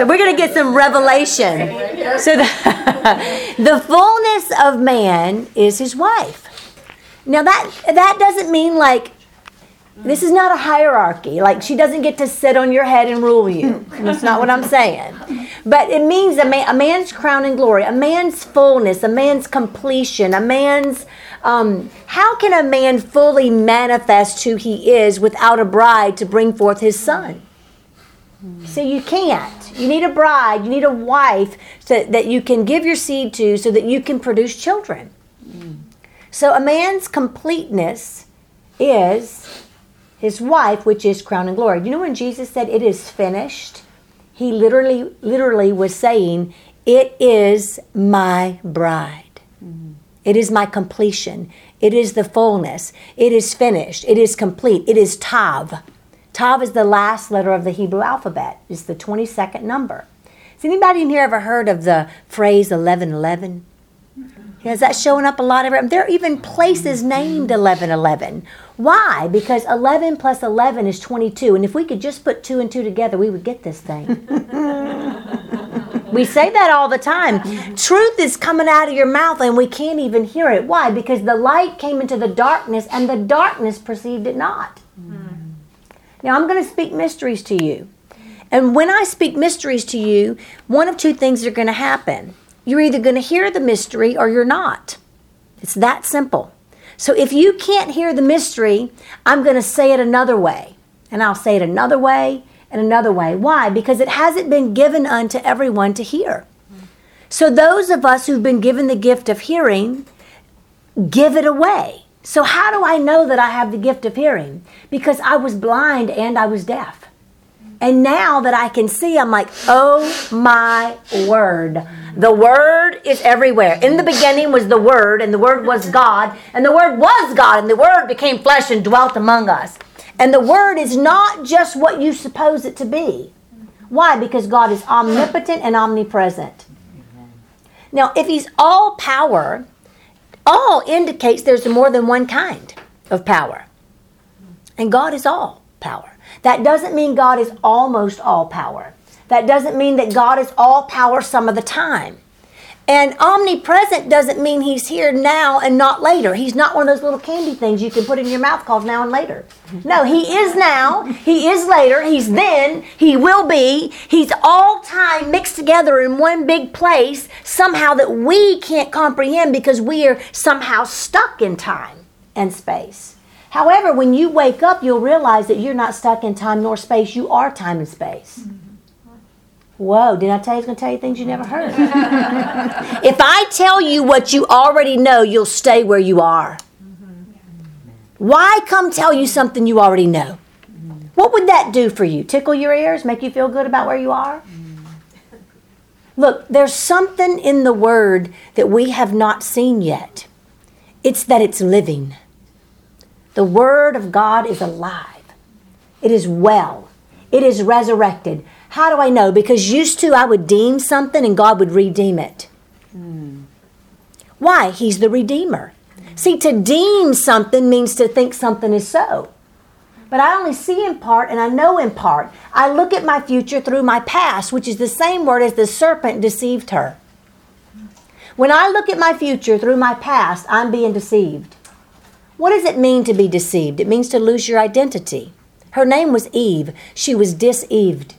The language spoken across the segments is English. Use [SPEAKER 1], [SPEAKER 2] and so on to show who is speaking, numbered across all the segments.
[SPEAKER 1] So we're going to get some revelation. So the, the fullness of man is his wife. Now that that doesn't mean like this is not a hierarchy. Like she doesn't get to sit on your head and rule you. That's not what I'm saying. But it means a, man, a man's crown and glory, a man's fullness, a man's completion, a man's. Um, how can a man fully manifest who he is without a bride to bring forth his son? So you can't. You need a bride, you need a wife so that you can give your seed to so that you can produce children. So a man's completeness is his wife, which is crown and glory. You know when Jesus said it is finished? He literally literally was saying, It is my bride. Mm-hmm. It is my completion. It is the fullness. It is finished. It is complete. It is Tav. Tav is the last letter of the Hebrew alphabet. It's the 22nd number. Has anybody in here ever heard of the phrase 1111? Has that showing up a lot of There are even places named 1111. Why? Because 11 plus 11 is 22. And if we could just put two and two together, we would get this thing. we say that all the time. Truth is coming out of your mouth and we can't even hear it. Why? Because the light came into the darkness and the darkness perceived it not. Now I'm going to speak mysteries to you. And when I speak mysteries to you, one of two things are going to happen. You're either going to hear the mystery or you're not. It's that simple. So if you can't hear the mystery, I'm going to say it another way. And I'll say it another way and another way. Why? Because it hasn't been given unto everyone to hear. So those of us who've been given the gift of hearing, give it away. So, how do I know that I have the gift of hearing? Because I was blind and I was deaf. And now that I can see, I'm like, oh my word. The word is everywhere. In the beginning was the word, and the word was God, and the word was God, and the word became flesh and dwelt among us. And the word is not just what you suppose it to be. Why? Because God is omnipotent and omnipresent. Now, if He's all power, all indicates there's more than one kind of power. And God is all power. That doesn't mean God is almost all power. That doesn't mean that God is all power some of the time. And omnipresent doesn't mean he's here now and not later. He's not one of those little candy things you can put in your mouth called now and later. No, he is now, he is later, he's then, he will be. He's all time mixed together in one big place somehow that we can't comprehend because we are somehow stuck in time and space. However, when you wake up, you'll realize that you're not stuck in time nor space, you are time and space. Whoa, did I tell you I was going to tell you things you never heard? if I tell you what you already know, you'll stay where you are. Mm-hmm. Why come tell you something you already know? Mm-hmm. What would that do for you? Tickle your ears? Make you feel good about where you are? Mm-hmm. Look, there's something in the Word that we have not seen yet. It's that it's living. The Word of God is alive, it is well, it is resurrected. How do I know? Because used to I would deem something and God would redeem it. Mm. Why? He's the Redeemer. See, to deem something means to think something is so. But I only see in part and I know in part. I look at my future through my past, which is the same word as the serpent deceived her. When I look at my future through my past, I'm being deceived. What does it mean to be deceived? It means to lose your identity. Her name was Eve. She was deceived.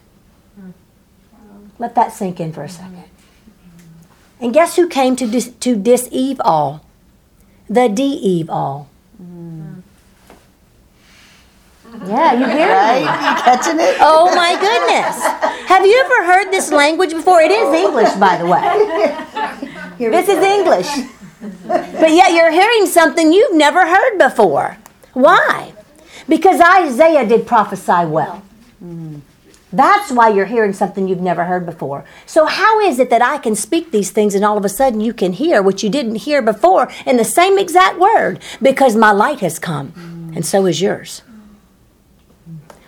[SPEAKER 1] Let that sink in for a second. And guess who came to, dis- to deceive all? The de-eve all. Mm-hmm. Yeah, you hear
[SPEAKER 2] right? You catching it?
[SPEAKER 1] Oh my goodness! Have you ever heard this language before? It is English, by the way. This is English, but yet you're hearing something you've never heard before. Why? Because Isaiah did prophesy well. Mm. That's why you're hearing something you've never heard before. So, how is it that I can speak these things and all of a sudden you can hear what you didn't hear before in the same exact word? Because my light has come, and so is yours.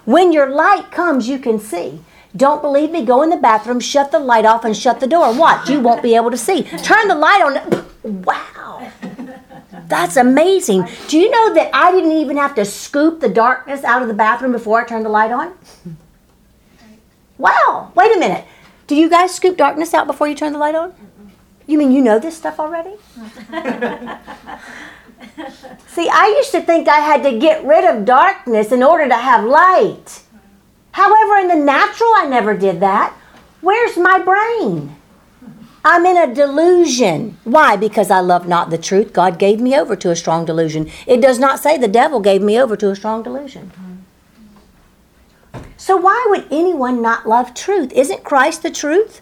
[SPEAKER 1] When your light comes, you can see. Don't believe me? Go in the bathroom, shut the light off, and shut the door. Watch, you won't be able to see. Turn the light on. Wow. That's amazing. Do you know that I didn't even have to scoop the darkness out of the bathroom before I turned the light on? Wow, wait a minute. Do you guys scoop darkness out before you turn the light on? You mean you know this stuff already? See, I used to think I had to get rid of darkness in order to have light. However, in the natural, I never did that. Where's my brain? I'm in a delusion. Why? Because I love not the truth. God gave me over to a strong delusion. It does not say the devil gave me over to a strong delusion. Mm-hmm. So, why would anyone not love truth? Isn't Christ the truth?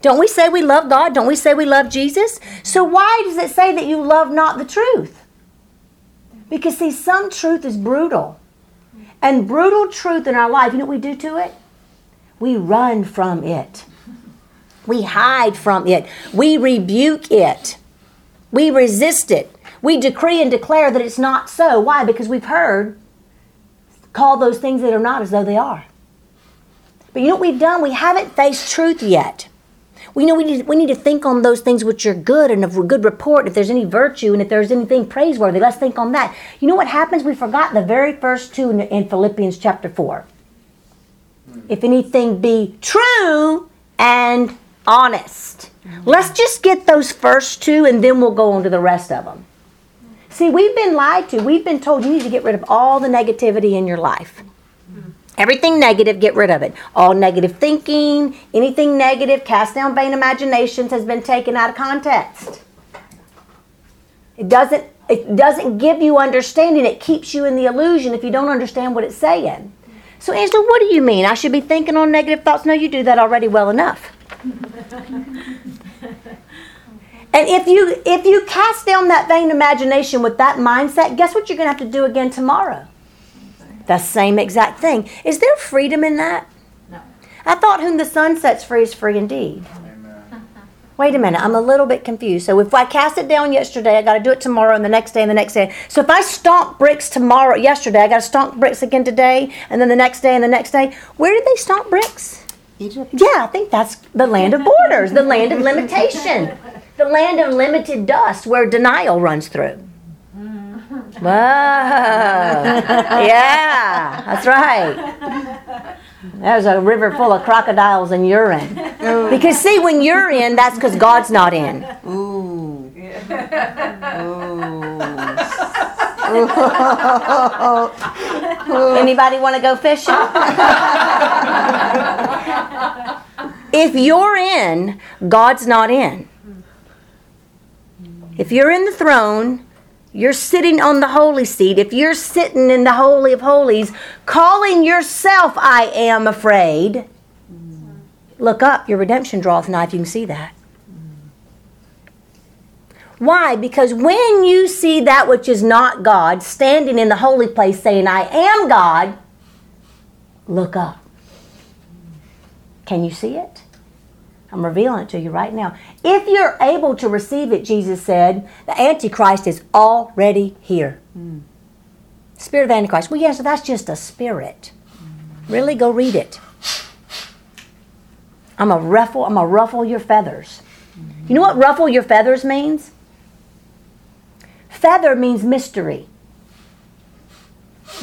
[SPEAKER 1] Don't we say we love God? Don't we say we love Jesus? So, why does it say that you love not the truth? Because, see, some truth is brutal. And brutal truth in our life, you know what we do to it? We run from it. We hide from it. We rebuke it. We resist it. We decree and declare that it's not so. Why? Because we've heard call those things that are not as though they are. But you know what we've done? We haven't faced truth yet. We know we need, we need to think on those things which are good and of good report. If there's any virtue and if there's anything praiseworthy, let's think on that. You know what happens? We forgot the very first two in, in Philippians chapter 4. If anything be true and honest. Mm-hmm. Let's just get those first two and then we'll go on to the rest of them. See, we've been lied to. We've been told you need to get rid of all the negativity in your life. Everything negative, get rid of it. All negative thinking, anything negative, cast down vain imaginations has been taken out of context. It doesn't it doesn't give you understanding. It keeps you in the illusion if you don't understand what it's saying. So Angela, what do you mean? I should be thinking on negative thoughts? No, you do that already well enough. And if you if you cast down that vain imagination with that mindset, guess what you're going to have to do again tomorrow? The same exact thing. Is there freedom in that?
[SPEAKER 2] No.
[SPEAKER 1] I thought whom the Son sets free is free indeed. Wait a minute, I'm a little bit confused. So if I cast it down yesterday, I got to do it tomorrow and the next day and the next day. So if I stomp bricks tomorrow, yesterday, I got to stomp bricks again today, and then the next day and the next day. Where did they stomp bricks?
[SPEAKER 3] Egypt.
[SPEAKER 1] Yeah, I think that's the land of borders, the land of limitation, the land of limited dust where denial runs through. Mm. Whoa. Yeah, that's right. There's a river full of crocodiles and urine. Because, see, when you're in, that's because God's not in.
[SPEAKER 3] Ooh.
[SPEAKER 1] Anybody want to go fishing? if you're in, God's not in. If you're in the throne, you're sitting on the holy seat. If you're sitting in the holy of holies, calling yourself I am afraid, look up. Your redemption draweth nigh if you can see that. Why? Because when you see that which is not God standing in the holy place saying, I am God, look up. Can you see it? I'm revealing it to you right now. If you're able to receive it, Jesus said, the Antichrist is already here. Spirit of Antichrist. Well, yes, that's just a spirit. Really? Go read it. I'm a ruffle, I'm a ruffle your feathers. You know what ruffle your feathers means? Feather means mystery.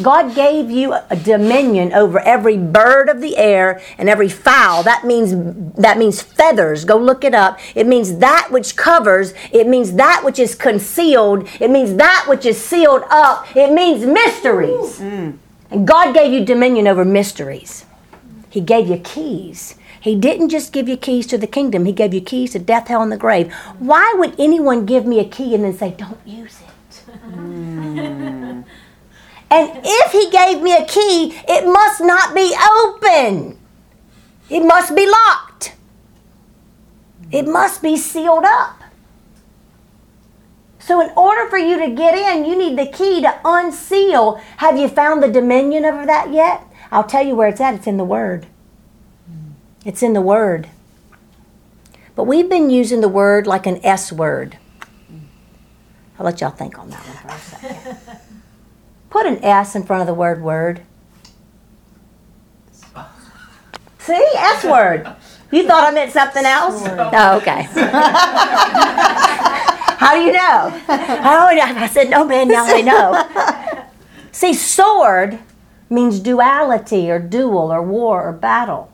[SPEAKER 1] God gave you a dominion over every bird of the air and every fowl. That means that means feathers. Go look it up. It means that which covers. It means that which is concealed. It means that which is sealed up. It means mysteries. And God gave you dominion over mysteries. He gave you keys. He didn't just give you keys to the kingdom. He gave you keys to death, hell, and the grave. Why would anyone give me a key and then say, "Don't use it"? Mm. And if he gave me a key, it must not be open. It must be locked. It must be sealed up. So, in order for you to get in, you need the key to unseal. Have you found the dominion over that yet? I'll tell you where it's at. It's in the Word. It's in the Word. But we've been using the word like an S word. I'll let y'all think on that one for a second. Put an S in front of the word word. See? S word. You thought I meant something else? Oh, okay. How do you know? Oh, I said, no, man, now I know. See, sword means duality or duel or war or battle.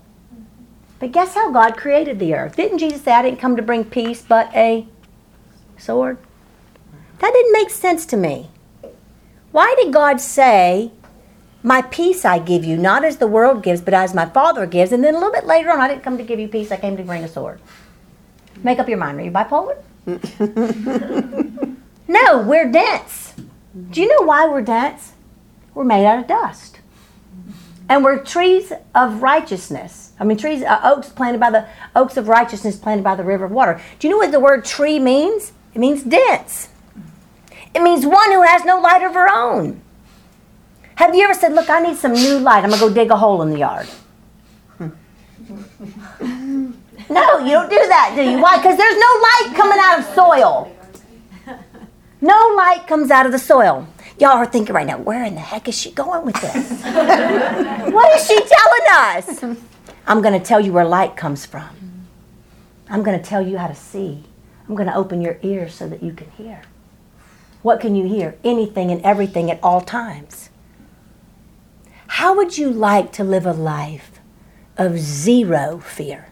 [SPEAKER 1] But guess how God created the earth? Didn't Jesus say, I didn't come to bring peace but a sword? That didn't make sense to me. Why did God say, My peace I give you, not as the world gives, but as my Father gives? And then a little bit later on, I didn't come to give you peace, I came to bring a sword. Make up your mind. Are you bipolar? no, we're dense. Do you know why we're dense? We're made out of dust. And we're trees of righteousness. I mean, trees, uh, oaks planted by the oaks of righteousness planted by the river of water. Do you know what the word tree means? It means dense. It means one who has no light of her own. Have you ever said, Look, I need some new light. I'm going to go dig a hole in the yard? no, you don't do that, do you? Why? Because there's no light coming out of soil. No light comes out of the soil. Y'all are thinking right now, where in the heck is she going with this? what is she telling us? I'm going to tell you where light comes from. I'm going to tell you how to see. I'm going to open your ears so that you can hear. What can you hear? Anything and everything at all times. How would you like to live a life of zero fear?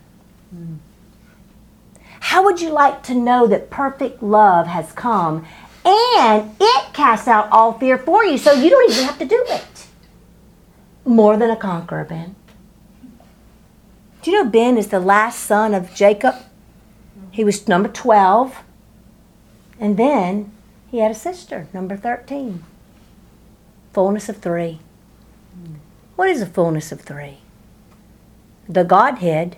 [SPEAKER 1] How would you like to know that perfect love has come and it casts out all fear for you so you don't even have to do it? More than a conqueror, Ben. Do you know Ben is the last son of Jacob? He was number 12. And then he had a sister, number 13. Fullness of three. What is a fullness of three? The Godhead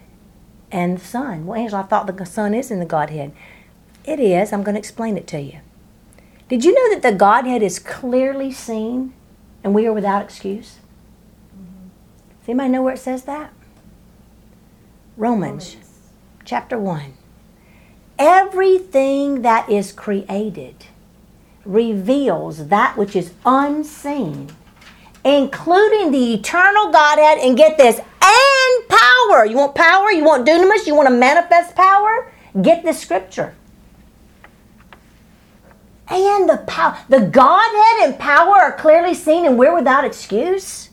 [SPEAKER 1] and the Son. Well, Angela, I thought the Son is in the Godhead. It is. I'm going to explain it to you. Did you know that the Godhead is clearly seen and we are without excuse? Mm-hmm. Does anybody know where it says that? Romans, Romans chapter 1. Everything that is created reveals that which is unseen, including the eternal Godhead. And get this, and power. You want power? You want dunamis? You want to manifest power? Get this scripture. And the power, the Godhead and power are clearly seen, and we're without excuse.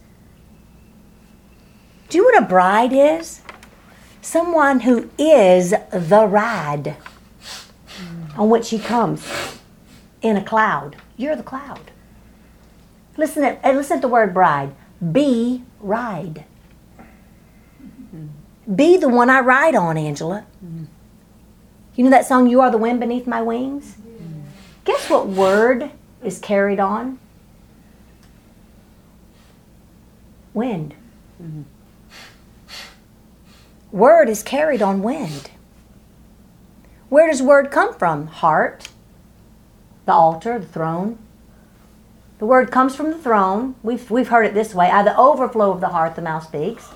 [SPEAKER 1] Do you know what a bride is? Someone who is the ride on which he comes in a cloud. You're the cloud. Listen at, listen at the word bride. Be ride. Mm-hmm. Be the one I ride on, Angela. Mm-hmm. You know that song, You Are the Wind Beneath My Wings? Mm-hmm. Guess what word is carried on? Wind. Word is carried on wind. Where does word come from? Heart, the altar, the throne. The word comes from the throne. We've, we've heard it this way out of the overflow of the heart, the mouth speaks.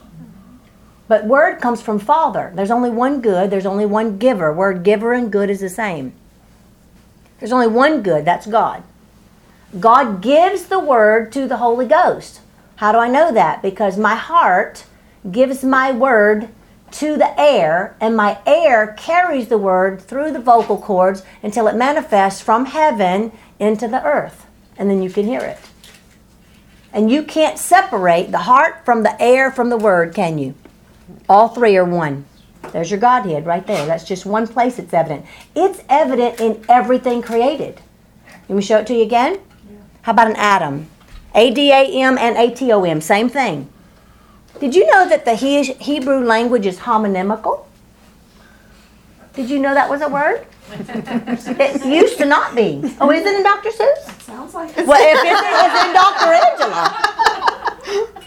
[SPEAKER 1] But word comes from Father. There's only one good, there's only one giver. Word giver and good is the same. There's only one good, that's God. God gives the word to the Holy Ghost. How do I know that? Because my heart gives my word to the air, and my air carries the word through the vocal cords until it manifests from heaven into the earth. And then you can hear it. And you can't separate the heart from the air from the word, can you? All three are one. There's your Godhead right there. That's just one place it's evident. It's evident in everything created. Let me show it to you again? How about an atom? A D A M and A T O M, same thing. Did you know that the Hebrew language is homonymical? Did you know that was a word? it used to not be. Oh, is it in Dr. Seuss?
[SPEAKER 2] Sounds like it.
[SPEAKER 1] Well, if it's, it's in Dr. Angela.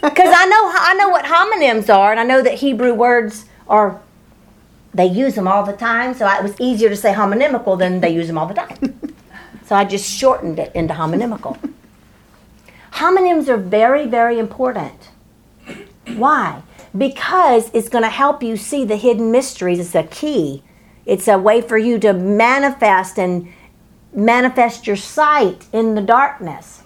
[SPEAKER 1] Because I know I know what homonyms are, and I know that Hebrew words are they use them all the time. So it was easier to say homonymical than they use them all the time. so I just shortened it into homonymical. Homonyms are very, very important. Why? Because it's going to help you see the hidden mysteries. It's a key. It's a way for you to manifest and manifest your sight in the darkness.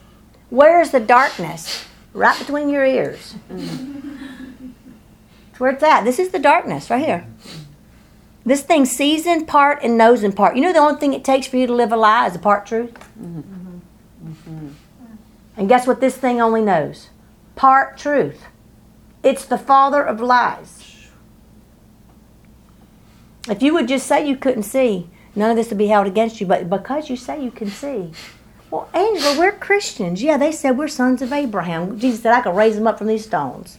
[SPEAKER 1] Where is the darkness? Right between your ears. That's where it's at. This is the darkness right here. This thing sees in part and knows in part. You know the only thing it takes for you to live a lie is a part truth? Mm-hmm. Mm-hmm. And guess what this thing only knows? Part truth. It's the father of lies. If you would just say you couldn't see, none of this would be held against you. But because you say you can see, well, Angela, we're Christians. Yeah, they said we're sons of Abraham. Jesus said I could raise them up from these stones.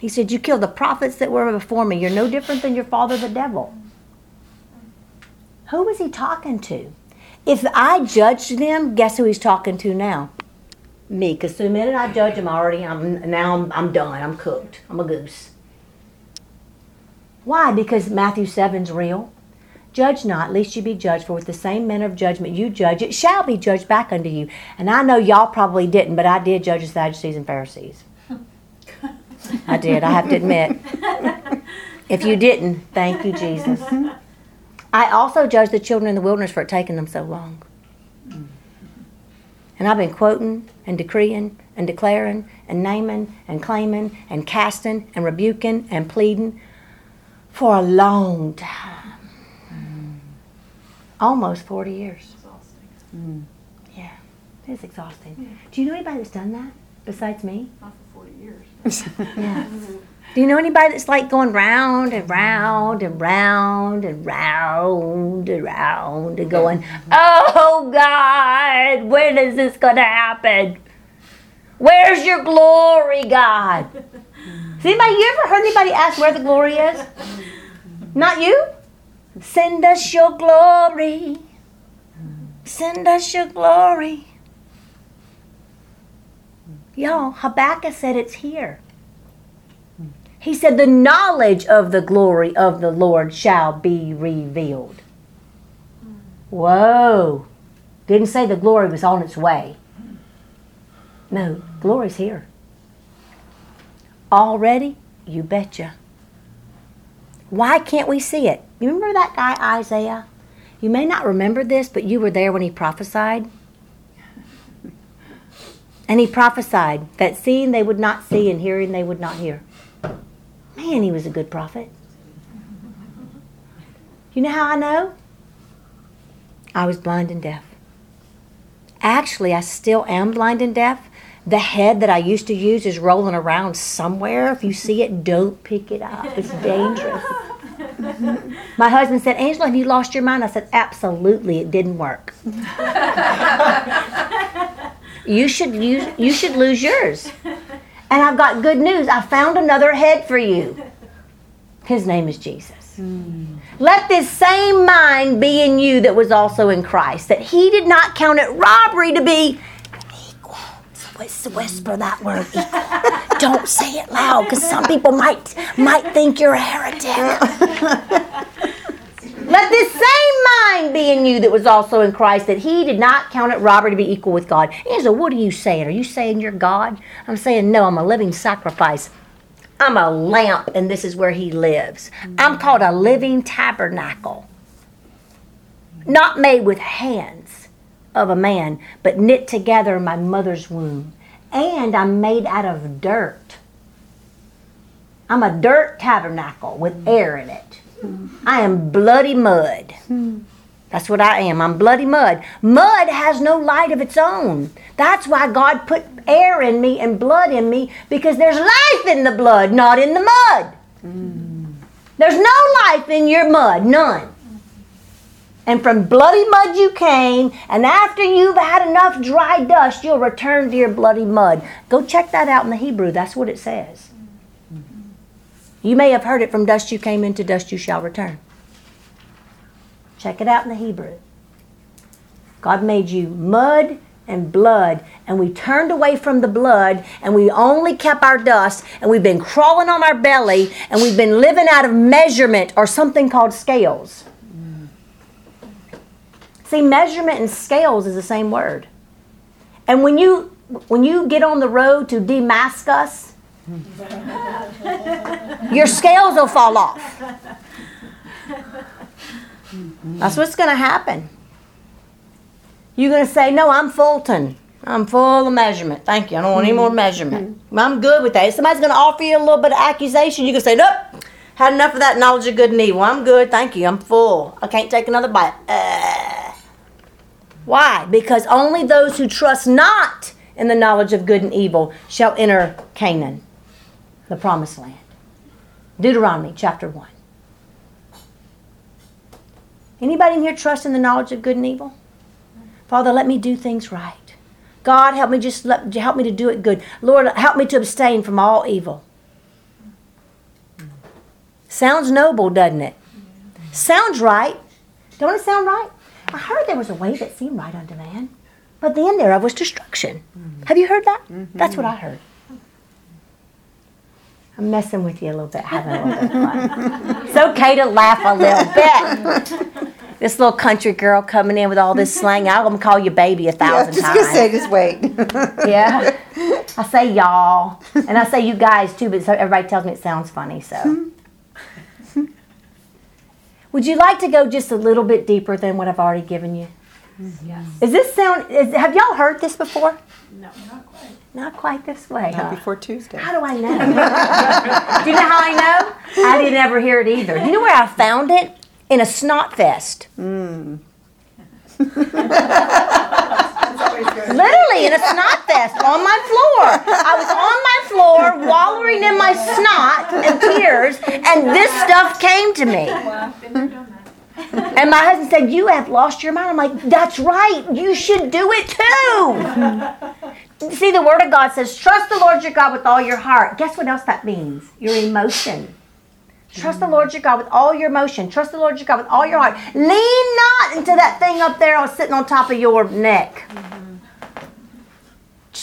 [SPEAKER 1] He said, You killed the prophets that were before me. You're no different than your father, the devil. Who was he talking to? If I judged them, guess who he's talking to now? Me, because the minute I judge him, already, I'm now I'm, I'm done. I'm cooked. I'm a goose. Why? Because Matthew 7's real. Judge not, lest you be judged, for with the same manner of judgment you judge, it shall be judged back unto you. And I know y'all probably didn't, but I did judge the Sadducees and Pharisees. I did, I have to admit. If you didn't, thank you, Jesus. I also judged the children in the wilderness for it taking them so long. And I've been quoting and decreeing and declaring and naming and claiming and casting and rebuking and pleading for a long time. Almost 40 years. Mm. Yeah, it is exhausting. Do you know anybody that's done that besides me?
[SPEAKER 2] Not for 40 years.
[SPEAKER 1] Yeah. Do you know anybody that's like going round and round and round and round and round and going, oh God, when is this going to happen? Where's your glory, God? See, anybody, you ever heard anybody ask where the glory is? Not you? Send us your glory. Send us your glory. Y'all, Habakkuk said it's here. He said, The knowledge of the glory of the Lord shall be revealed. Whoa. Didn't say the glory was on its way. No, glory's here. Already? You betcha. Why can't we see it? You remember that guy Isaiah? You may not remember this, but you were there when he prophesied. And he prophesied that seeing they would not see and hearing they would not hear. Man, he was a good prophet. You know how I know? I was blind and deaf. Actually, I still am blind and deaf. The head that I used to use is rolling around somewhere. If you see it, don't pick it up. It's dangerous. My husband said, Angela, have you lost your mind? I said, absolutely, it didn't work. you should use, you should lose yours. And I've got good news. I found another head for you. His name is Jesus. Mm. Let this same mind be in you that was also in Christ, that he did not count it robbery to be equal. So whisper that word equal. Don't say it loud because some people might might think you're a heretic. Let this same mind be in you that was also in Christ, that he did not count it robbery to be equal with God. Angela, what are you saying? Are you saying you're God? I'm saying, no, I'm a living sacrifice. I'm a lamp, and this is where he lives. I'm called a living tabernacle, not made with hands of a man, but knit together in my mother's womb. And I'm made out of dirt. I'm a dirt tabernacle with air in it. I am bloody mud. That's what I am. I'm bloody mud. Mud has no light of its own. That's why God put air in me and blood in me because there's life in the blood, not in the mud. Mm. There's no life in your mud, none. And from bloody mud you came, and after you've had enough dry dust, you'll return to your bloody mud. Go check that out in the Hebrew. That's what it says. You may have heard it from dust you came into, dust you shall return. Check it out in the Hebrew. God made you mud and blood, and we turned away from the blood, and we only kept our dust, and we've been crawling on our belly, and we've been living out of measurement or something called scales. See, measurement and scales is the same word. And when you when you get on the road to Damascus, your scales will fall off. That's what's going to happen. You're going to say, No, I'm Fulton. I'm full of measurement. Thank you. I don't want any more measurement. I'm good with that. If somebody's going to offer you a little bit of accusation, you can say, Nope, had enough of that knowledge of good and evil. I'm good. Thank you. I'm full. I can't take another bite. Uh. Why? Because only those who trust not in the knowledge of good and evil shall enter Canaan the promised land. Deuteronomy chapter 1. Anybody in here trust in the knowledge of good and evil? Father, let me do things right. God, help me just let, help me to do it good. Lord, help me to abstain from all evil. Sounds noble, doesn't it? Sounds right. Don't it sound right? I heard there was a way that seemed right unto man, but the end thereof was destruction. Have you heard that? That's what I heard. I'm messing with you a little bit, having a little bit of fun. It's okay to laugh a little bit. This little country girl coming in with all this slang, I'm gonna call you baby a
[SPEAKER 2] Yeah,
[SPEAKER 1] thousand
[SPEAKER 2] just
[SPEAKER 1] times.
[SPEAKER 2] gonna say, just wait.
[SPEAKER 1] Yeah. I say y'all. And I say you guys too, but so everybody tells me it sounds funny, so. Would you like to go just a little bit deeper than what I've already given you?
[SPEAKER 3] Yes.
[SPEAKER 1] Is this sound, is, have y'all heard this before?
[SPEAKER 3] No, not quite.
[SPEAKER 1] Not quite this way,
[SPEAKER 2] Not
[SPEAKER 1] huh?
[SPEAKER 2] before Tuesday.
[SPEAKER 1] How do I know? do you know how I know? I didn't ever hear it either. You know where I found it? In a snot fest.
[SPEAKER 3] That's always good.
[SPEAKER 1] Literally in a snot fest on my floor. I was on my floor, wallowing in my snot and tears, and this stuff came to me.
[SPEAKER 3] Well, been there, done that.
[SPEAKER 1] And my husband said, You have lost your mind. I'm like, That's right. You should do it too. See, the Word of God says, Trust the Lord your God with all your heart. Guess what else that means? Your emotion. Trust the Lord your God with all your emotion. Trust the Lord your God with all your heart. Lean not into that thing up there sitting on top of your neck.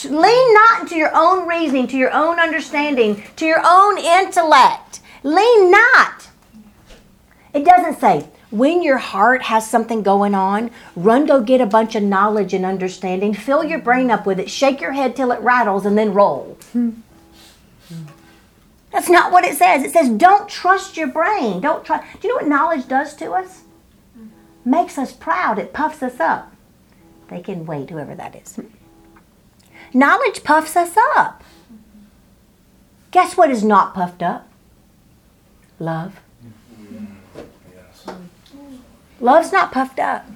[SPEAKER 1] Lean not into your own reasoning, to your own understanding, to your own intellect. Lean not. It doesn't say, when your heart has something going on, run go get a bunch of knowledge and understanding, fill your brain up with it, shake your head till it rattles, and then roll. That's not what it says. It says, don't trust your brain. Don't trust. Do you know what knowledge does to us? Makes us proud. It puffs us up. They can wait, whoever that is. Knowledge puffs us up. Guess what is not puffed up? Love. Love's not puffed up.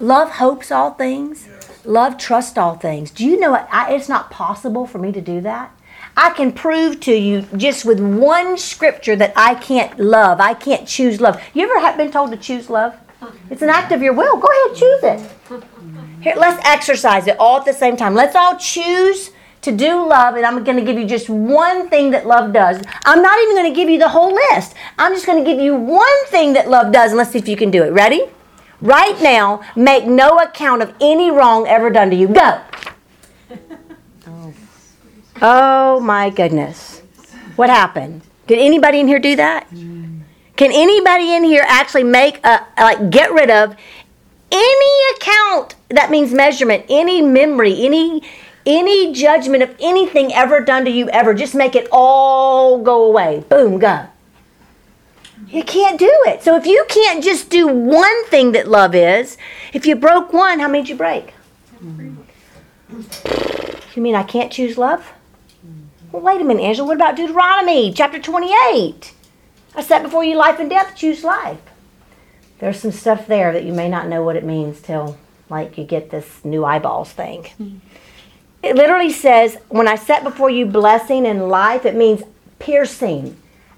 [SPEAKER 1] Love hopes all things. Love trusts all things. Do you know what? I, it's not possible for me to do that. I can prove to you just with one scripture that I can't love. I can't choose love. You ever have been told to choose love? It's an act of your will. Go ahead, choose it. Here, let's exercise it all at the same time. Let's all choose to do love, and I'm going to give you just one thing that love does. I'm not even going to give you the whole list. I'm just going to give you one thing that love does, and let's see if you can do it. Ready? Right now, make no account of any wrong ever done to you. Go. Oh my goodness. What happened? Did anybody in here do that? Can anybody in here actually make a like get rid of any account that means measurement, any memory, any any judgment of anything ever done to you ever? Just make it all go away. Boom, go. You can't do it. So if you can't just do one thing that love is, if you broke one, how many did you break? Mm-hmm. You mean I can't choose love? Well, wait a minute, Angela. What about Deuteronomy chapter 28? I set before you life and death. Choose life. There's some stuff there that you may not know what it means till like you get this new eyeballs thing. Mm-hmm. It literally says, when I set before you blessing and life, it means piercing.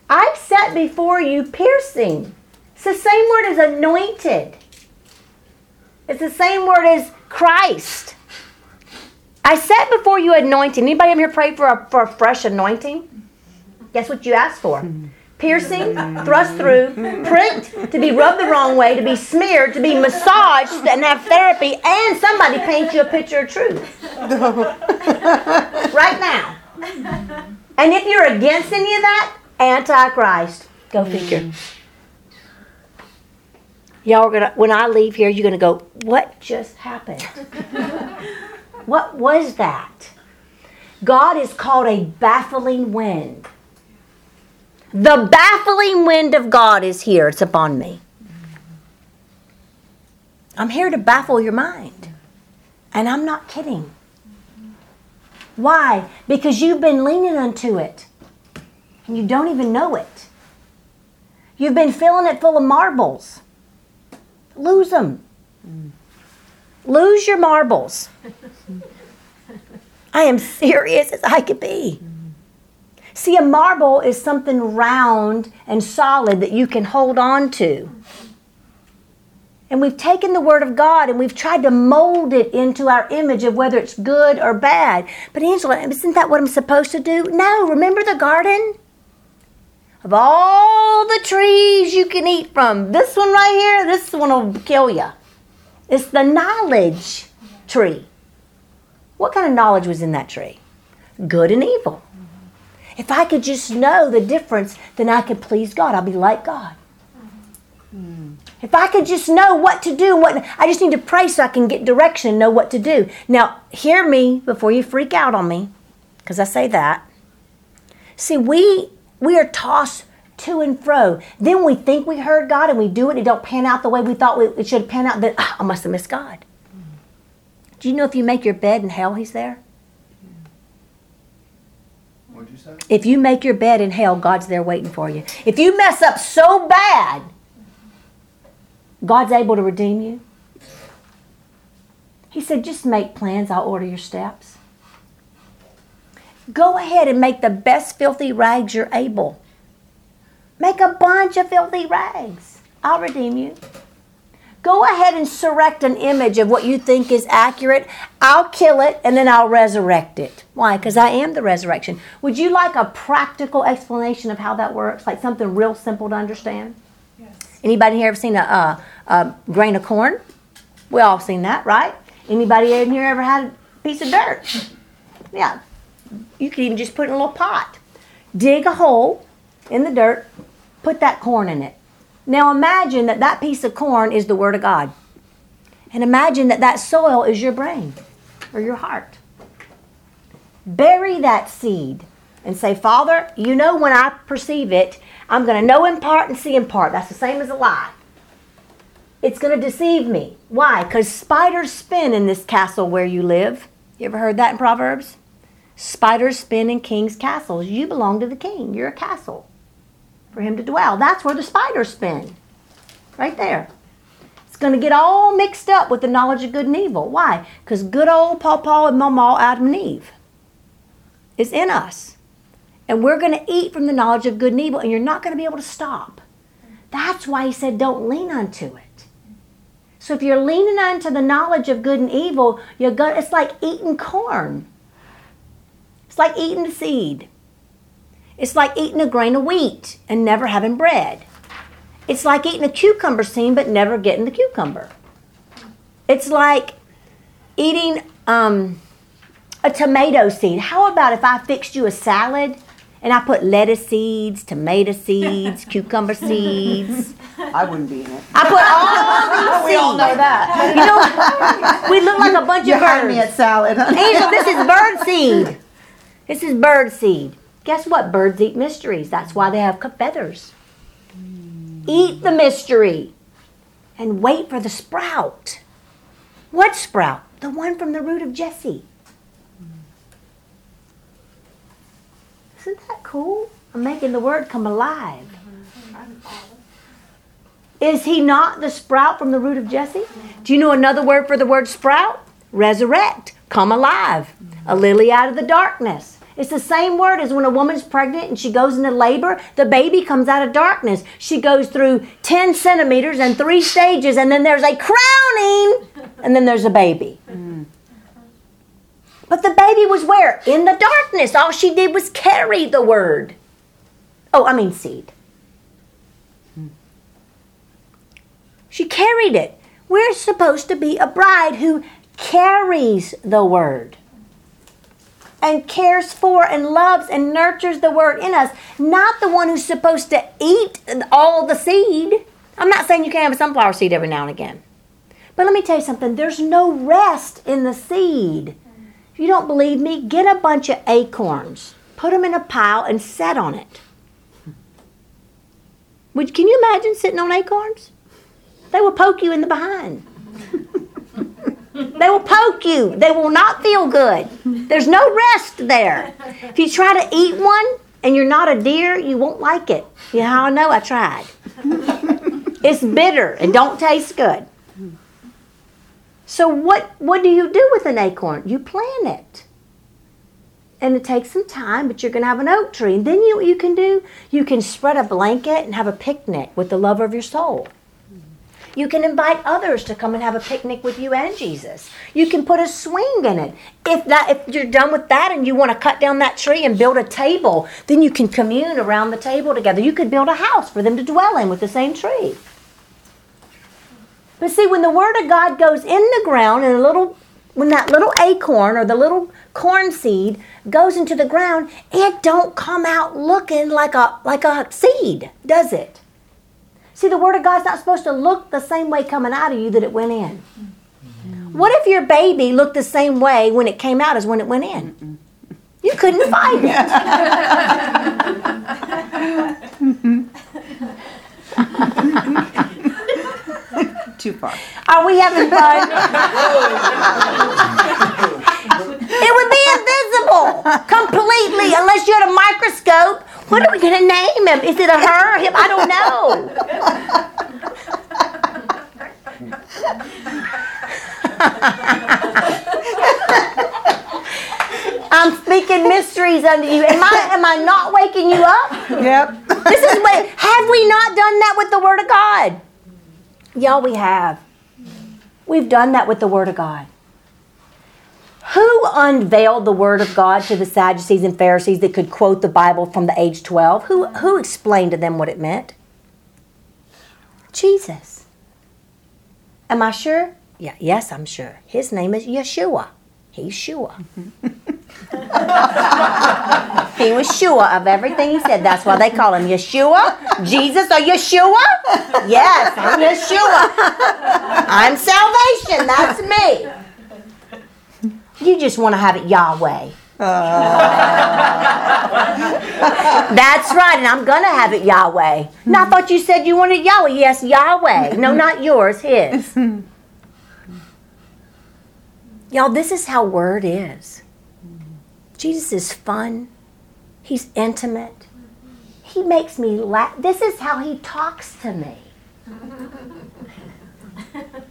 [SPEAKER 1] I've set before you piercing. It's the same word as anointed. It's the same word as Christ. I set before you anointing. Anybody in here pray for a, for a fresh anointing? Guess what you asked for? Piercing, thrust through, pricked, to be rubbed the wrong way, to be smeared, to be massaged, and have therapy, and somebody paint you a picture of truth. right now. And if you're against any of that, Antichrist. Go figure. Y'all are gonna when I leave here, you're gonna go, what just happened? what was that? God is called a baffling wind. The baffling wind of God is here. It's upon me. I'm here to baffle your mind. And I'm not kidding. Why? Because you've been leaning unto it. And you don't even know it. You've been filling it full of marbles. Lose them. Lose your marbles. I am serious as I could be. See, a marble is something round and solid that you can hold on to. And we've taken the Word of God and we've tried to mold it into our image of whether it's good or bad. But, Angela, isn't that what I'm supposed to do? No, remember the garden? Of all the trees you can eat from, this one right here, this one will kill you. It's the knowledge tree. What kind of knowledge was in that tree? Good and evil. If I could just know the difference, then I could please God. I'll be like God. If I could just know what to do, what I just need to pray so I can get direction, and know what to do. Now, hear me before you freak out on me, because I say that. See, we we are tossed to and fro. Then we think we heard God and we do it, it don't pan out the way we thought we, it should pan out. Then ah, I must have missed God. Do you know if you make your bed in hell, He's there?
[SPEAKER 2] What'd you say?
[SPEAKER 1] If you make your bed in hell, God's there waiting for you. If you mess up so bad, God's able to redeem you. He said, just make plans, I'll order your steps. Go ahead and make the best filthy rags you're able. Make a bunch of filthy rags. I'll redeem you. Go ahead and select an image of what you think is accurate. I'll kill it and then I'll resurrect it. Why? Because I am the resurrection. Would you like a practical explanation of how that works? Like something real simple to understand?
[SPEAKER 3] Yes.
[SPEAKER 1] Anybody here ever seen a, a, a grain of corn? We all seen that, right? Anybody in here ever had a piece of dirt? Yeah. You could even just put it in a little pot. Dig a hole in the dirt, put that corn in it. Now imagine that that piece of corn is the Word of God. And imagine that that soil is your brain or your heart. Bury that seed and say, Father, you know when I perceive it, I'm going to know in part and see in part. That's the same as a lie. It's going to deceive me. Why? Because spiders spin in this castle where you live. You ever heard that in Proverbs? Spiders spin in kings' castles. You belong to the king. You're a castle for him to dwell. That's where the spiders spin. Right there. It's going to get all mixed up with the knowledge of good and evil. Why? Because good old Paw and Mama Adam and Eve is in us. And we're going to eat from the knowledge of good and evil, and you're not going to be able to stop. That's why he said, don't lean unto it. So if you're leaning onto the knowledge of good and evil, you're going it's like eating corn. It's like eating the seed. It's like eating a grain of wheat and never having bread. It's like eating a cucumber seed but never getting the cucumber. It's like eating um, a tomato seed. How about if I fixed you a salad and I put lettuce seeds, tomato seeds, cucumber seeds?
[SPEAKER 4] I wouldn't be in it.
[SPEAKER 1] I put all of these
[SPEAKER 4] We all know that.
[SPEAKER 1] You know, we look like a bunch
[SPEAKER 4] You
[SPEAKER 1] of
[SPEAKER 4] hired me
[SPEAKER 1] birds.
[SPEAKER 4] at salad.
[SPEAKER 1] Angel, this is bird seed. This is bird seed. Guess what? Birds eat mysteries. That's why they have feathers. Eat the mystery and wait for the sprout. What sprout? The one from the root of Jesse. Isn't that cool? I'm making the word come alive. Is he not the sprout from the root of Jesse? Do you know another word for the word sprout? Resurrect, come alive, a lily out of the darkness. It's the same word as when a woman's pregnant and she goes into labor, the baby comes out of darkness. She goes through 10 centimeters and three stages, and then there's a crowning, and then there's a baby. But the baby was where? In the darkness. All she did was carry the word. Oh, I mean seed. She carried it. We're supposed to be a bride who carries the word and cares for and loves and nurtures the word in us, not the one who's supposed to eat all the seed. I'm not saying you can't have a sunflower seed every now and again. But let me tell you something there's no rest in the seed. If you don't believe me, get a bunch of acorns, put them in a pile, and set on it. Would, can you imagine sitting on acorns? They will poke you in the behind. they will poke you. They will not feel good. There's no rest there. If you try to eat one and you're not a deer, you won't like it. You know how I know? I tried. it's bitter and don't taste good. So what what do you do with an acorn? You plant it. and it takes some time, but you're to have an oak tree. And then you you can do, you can spread a blanket and have a picnic with the lover of your soul. You can invite others to come and have a picnic with you and Jesus. You can put a swing in it. If that if you're done with that and you want to cut down that tree and build a table, then you can commune around the table together. You could build a house for them to dwell in with the same tree. But see, when the word of God goes in the ground and a little when that little acorn or the little corn seed goes into the ground, it don't come out looking like a like a seed, does it? See, the Word of God's not supposed to look the same way coming out of you that it went in. What if your baby looked the same way when it came out as when it went in? You couldn't find it.
[SPEAKER 2] Too far.
[SPEAKER 1] Are we having fun? it would be invisible completely unless you had a microscope. What are we going to name him? Is it a her? or Him? I don't know. I'm speaking mysteries unto you. Am I am I not waking you up?
[SPEAKER 2] Yep.
[SPEAKER 1] This is what have we not done that with the word of God? Y'all we have. We've done that with the word of God. Who unveiled the word of God to the Sadducees and Pharisees that could quote the Bible from the age 12? Who who explained to them what it meant? Jesus. Am I sure? Yeah, yes, I'm sure. His name is Yeshua. He's sure. he was sure of everything he said. That's why they call him Yeshua. Jesus or Yeshua? Yes, I'm Yeshua. I'm salvation. That's me. You just want to have it Yahweh. Uh. That's right, and I'm gonna have it Yahweh. No, I thought you said you wanted Yahweh. Yes, Yahweh. No, not yours, his. Y'all, this is how word is. Jesus is fun. He's intimate. He makes me laugh. This is how he talks to me.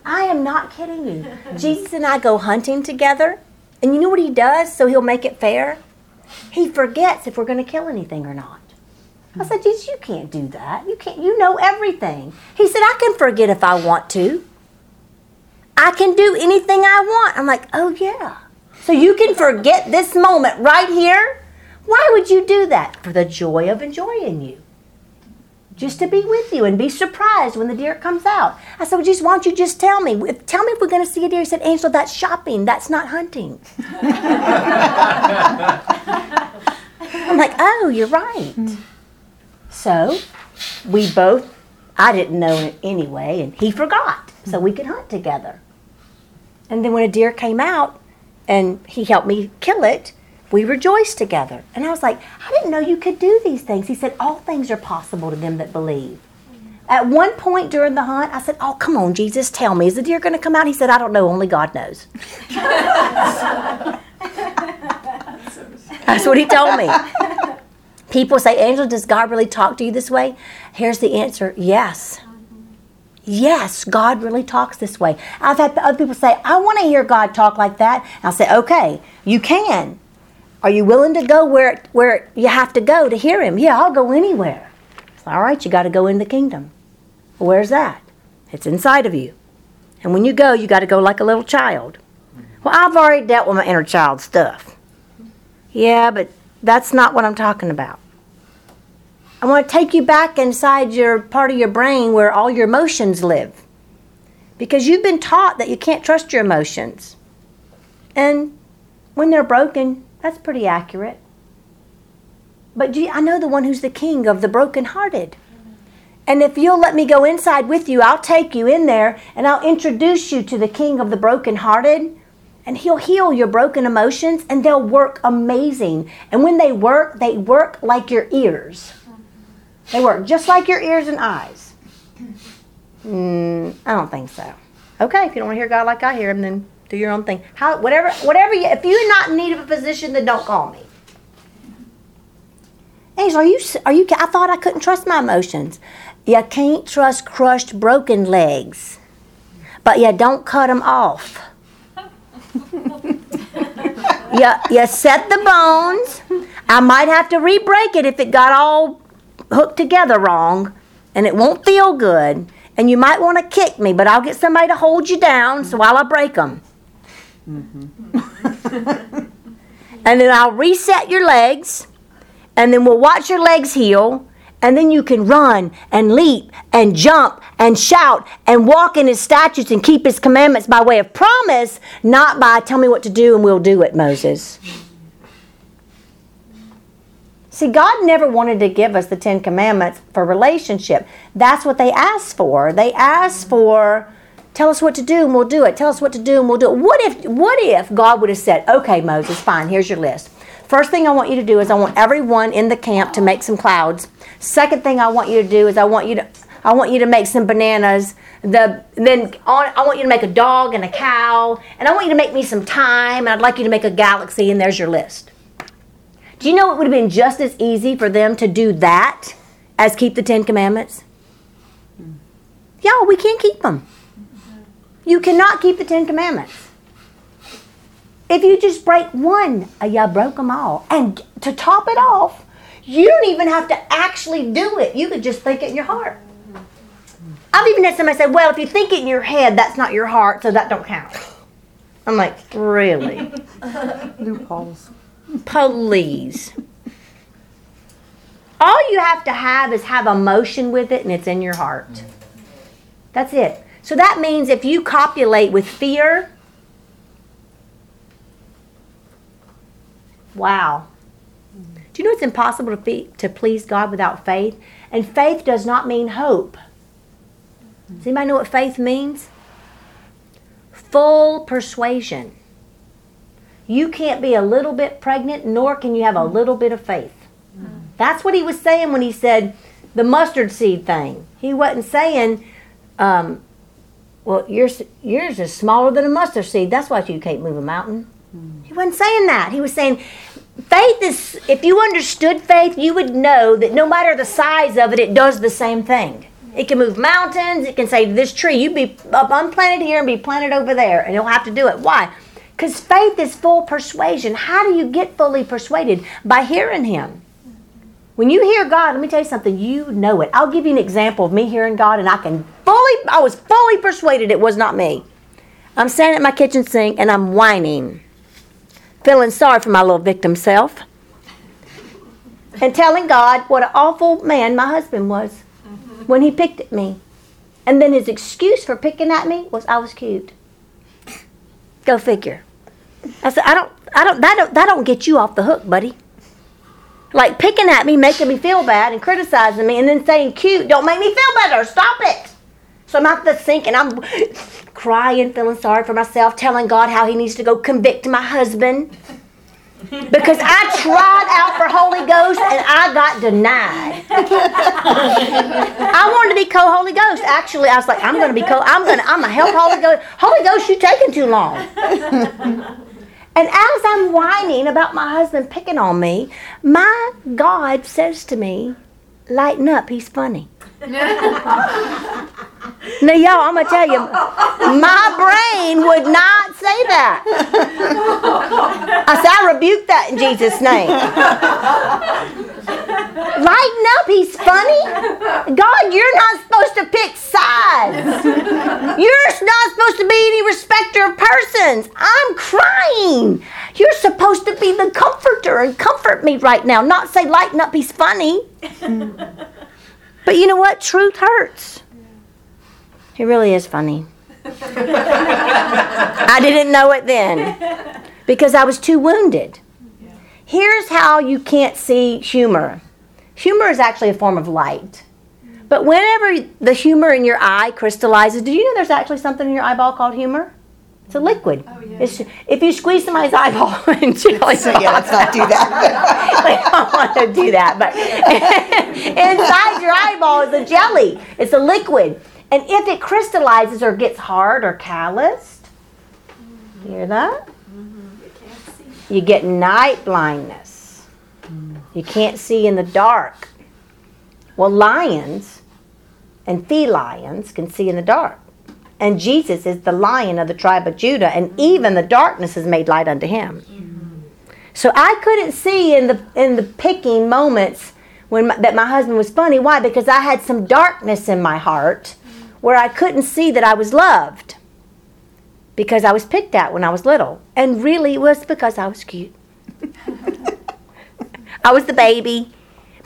[SPEAKER 1] I am not kidding you. Jesus and I go hunting together, and you know what he does so he'll make it fair? He forgets if we're going to kill anything or not. I said, Jesus, you can't do that. You can't. You know everything. He said, I can forget if I want to. I can do anything I want. I'm like, oh yeah. So you can forget this moment right here? Why would you do that? For the joy of enjoying you. Just to be with you and be surprised when the deer comes out. I said, well, Jesus, why don't you just tell me? Tell me if we're going to see a deer. He said, Angela, that's shopping. That's not hunting. I'm like, oh, you're right. So we both, I didn't know it anyway, and he forgot. So we could hunt together. And then when a deer came out and he helped me kill it, we rejoiced together. And I was like, I didn't know you could do these things. He said, All things are possible to them that believe. At one point during the hunt, I said, Oh, come on, Jesus, tell me, is the deer going to come out? He said, I don't know, only God knows. That's what he told me. People say, Angela, does God really talk to you this way? Here's the answer yes. Yes, God really talks this way. I've had other people say, I want to hear God talk like that. And I'll say, okay, you can. Are you willing to go where, where you have to go to hear Him? Yeah, I'll go anywhere. All right, you got to go in the kingdom. Where's that? It's inside of you. And when you go, you got to go like a little child. Well, I've already dealt with my inner child stuff. Yeah, but that's not what I'm talking about. I want to take you back inside your part of your brain where all your emotions live. Because you've been taught that you can't trust your emotions. And when they're broken, that's pretty accurate. But gee, I know the one who's the king of the brokenhearted. And if you'll let me go inside with you, I'll take you in there and I'll introduce you to the king of the brokenhearted. And he'll heal your broken emotions and they'll work amazing. And when they work, they work like your ears. They work just like your ears and eyes. Mm, I don't think so. Okay, if you don't want to hear God like I hear him, then do your own thing. How, whatever, whatever. You, if you're not in need of a physician, then don't call me. Angel, are you? Are you? I thought I couldn't trust my emotions. You can't trust crushed, broken legs, but you don't cut them off. you, you set the bones. I might have to re-break it if it got all hooked together wrong, and it won't feel good. And you might want to kick me, but I'll get somebody to hold you down so while I break them. Mm-hmm. and then I'll reset your legs, and then we'll watch your legs heal, and then you can run and leap and jump and shout and walk in his statutes and keep his commandments by way of promise, not by tell me what to do and we'll do it, Moses. See, God never wanted to give us the Ten Commandments for relationship. That's what they asked for. They asked for, tell us what to do and we'll do it. Tell us what to do and we'll do it. What if, what if God would have said, okay, Moses, fine, here's your list. First thing I want you to do is I want everyone in the camp to make some clouds. Second thing I want you to do is I want you to I want you to make some bananas. The then on, I want you to make a dog and a cow, and I want you to make me some time, and I'd like you to make a galaxy, and there's your list. Do you know it would have been just as easy for them to do that as keep the Ten Commandments? Hmm. Yeah, we can't keep them. You cannot keep the Ten Commandments. If you just break one, uh, you broke them all. And to top it off, you don't even have to actually do it. You could just think it in your heart. I've even had somebody say, "Well, if you think it in your head, that's not your heart, so that don't count." I'm like, really?
[SPEAKER 2] Loopholes.
[SPEAKER 1] Please. All you have to have is have emotion with it, and it's in your heart. That's it. So that means if you copulate with fear, wow. Do you know it's impossible to, to please God without faith? And faith does not mean hope. Does anybody know what faith means? Full persuasion. You can't be a little bit pregnant, nor can you have a little bit of faith. That's what he was saying when he said the mustard seed thing. He wasn't saying, um, well, yours, yours is smaller than a mustard seed. That's why you can't move a mountain. Mm. He wasn't saying that. He was saying, faith is, if you understood faith, you would know that no matter the size of it, it does the same thing. It can move mountains. It can say this tree, you be up unplanted here and be planted over there, and you'll have to do it. Why? Because faith is full persuasion. How do you get fully persuaded? By hearing Him. When you hear God, let me tell you something, you know it. I'll give you an example of me hearing God, and I can fully, I was fully persuaded it was not me. I'm standing at my kitchen sink and I'm whining, feeling sorry for my little victim self, and telling God what an awful man my husband was when he picked at me. And then his excuse for picking at me was I was cute. Go figure. I said, I don't, I don't, that don't, that don't get you off the hook, buddy. Like picking at me, making me feel bad, and criticizing me, and then saying cute don't make me feel better. Stop it. So I'm at the sink and I'm crying, feeling sorry for myself, telling God how He needs to go convict my husband. Because I tried out for Holy Ghost and I got denied. I wanted to be co-Holy Ghost. Actually, I was like, I'm to be co. I'm to. I'm to help Holy Ghost. Holy Ghost, you taking too long. And as I'm whining about my husband picking on me, my God says to me, "Lighten up. He's funny." Now, y'all, I'm gonna tell you, my brain would not say that. I said, I rebuke that in Jesus' name. Lighten up, he's funny. God, you're not supposed to pick sides. You're not supposed to be any respecter of persons. I'm crying. You're supposed to be the comforter and comfort me right now, not say, lighten up, he's funny. But you know what? Truth hurts. He really is funny. I didn't know it then because I was too wounded. Here's how you can't see humor humor is actually a form of light. But whenever the humor in your eye crystallizes, do you know there's actually something in your eyeball called humor? It's a liquid.
[SPEAKER 3] Oh, yeah.
[SPEAKER 1] It's, if you squeeze somebody's eyeball and jelly
[SPEAKER 2] So yeah, let's not do that.
[SPEAKER 1] we don't want to do that, but inside your eyeball is a jelly. It's a liquid. And if it crystallizes or gets hard or calloused, hear that? Mm-hmm. You get night blindness. You can't see in the dark. Well, lions and felines can see in the dark. And Jesus is the lion of the tribe of Judah, and even the darkness is made light unto him. So I couldn't see in the in the picking moments when my, that my husband was funny. Why? Because I had some darkness in my heart where I couldn't see that I was loved because I was picked at when I was little, and really it was because I was cute. I was the baby.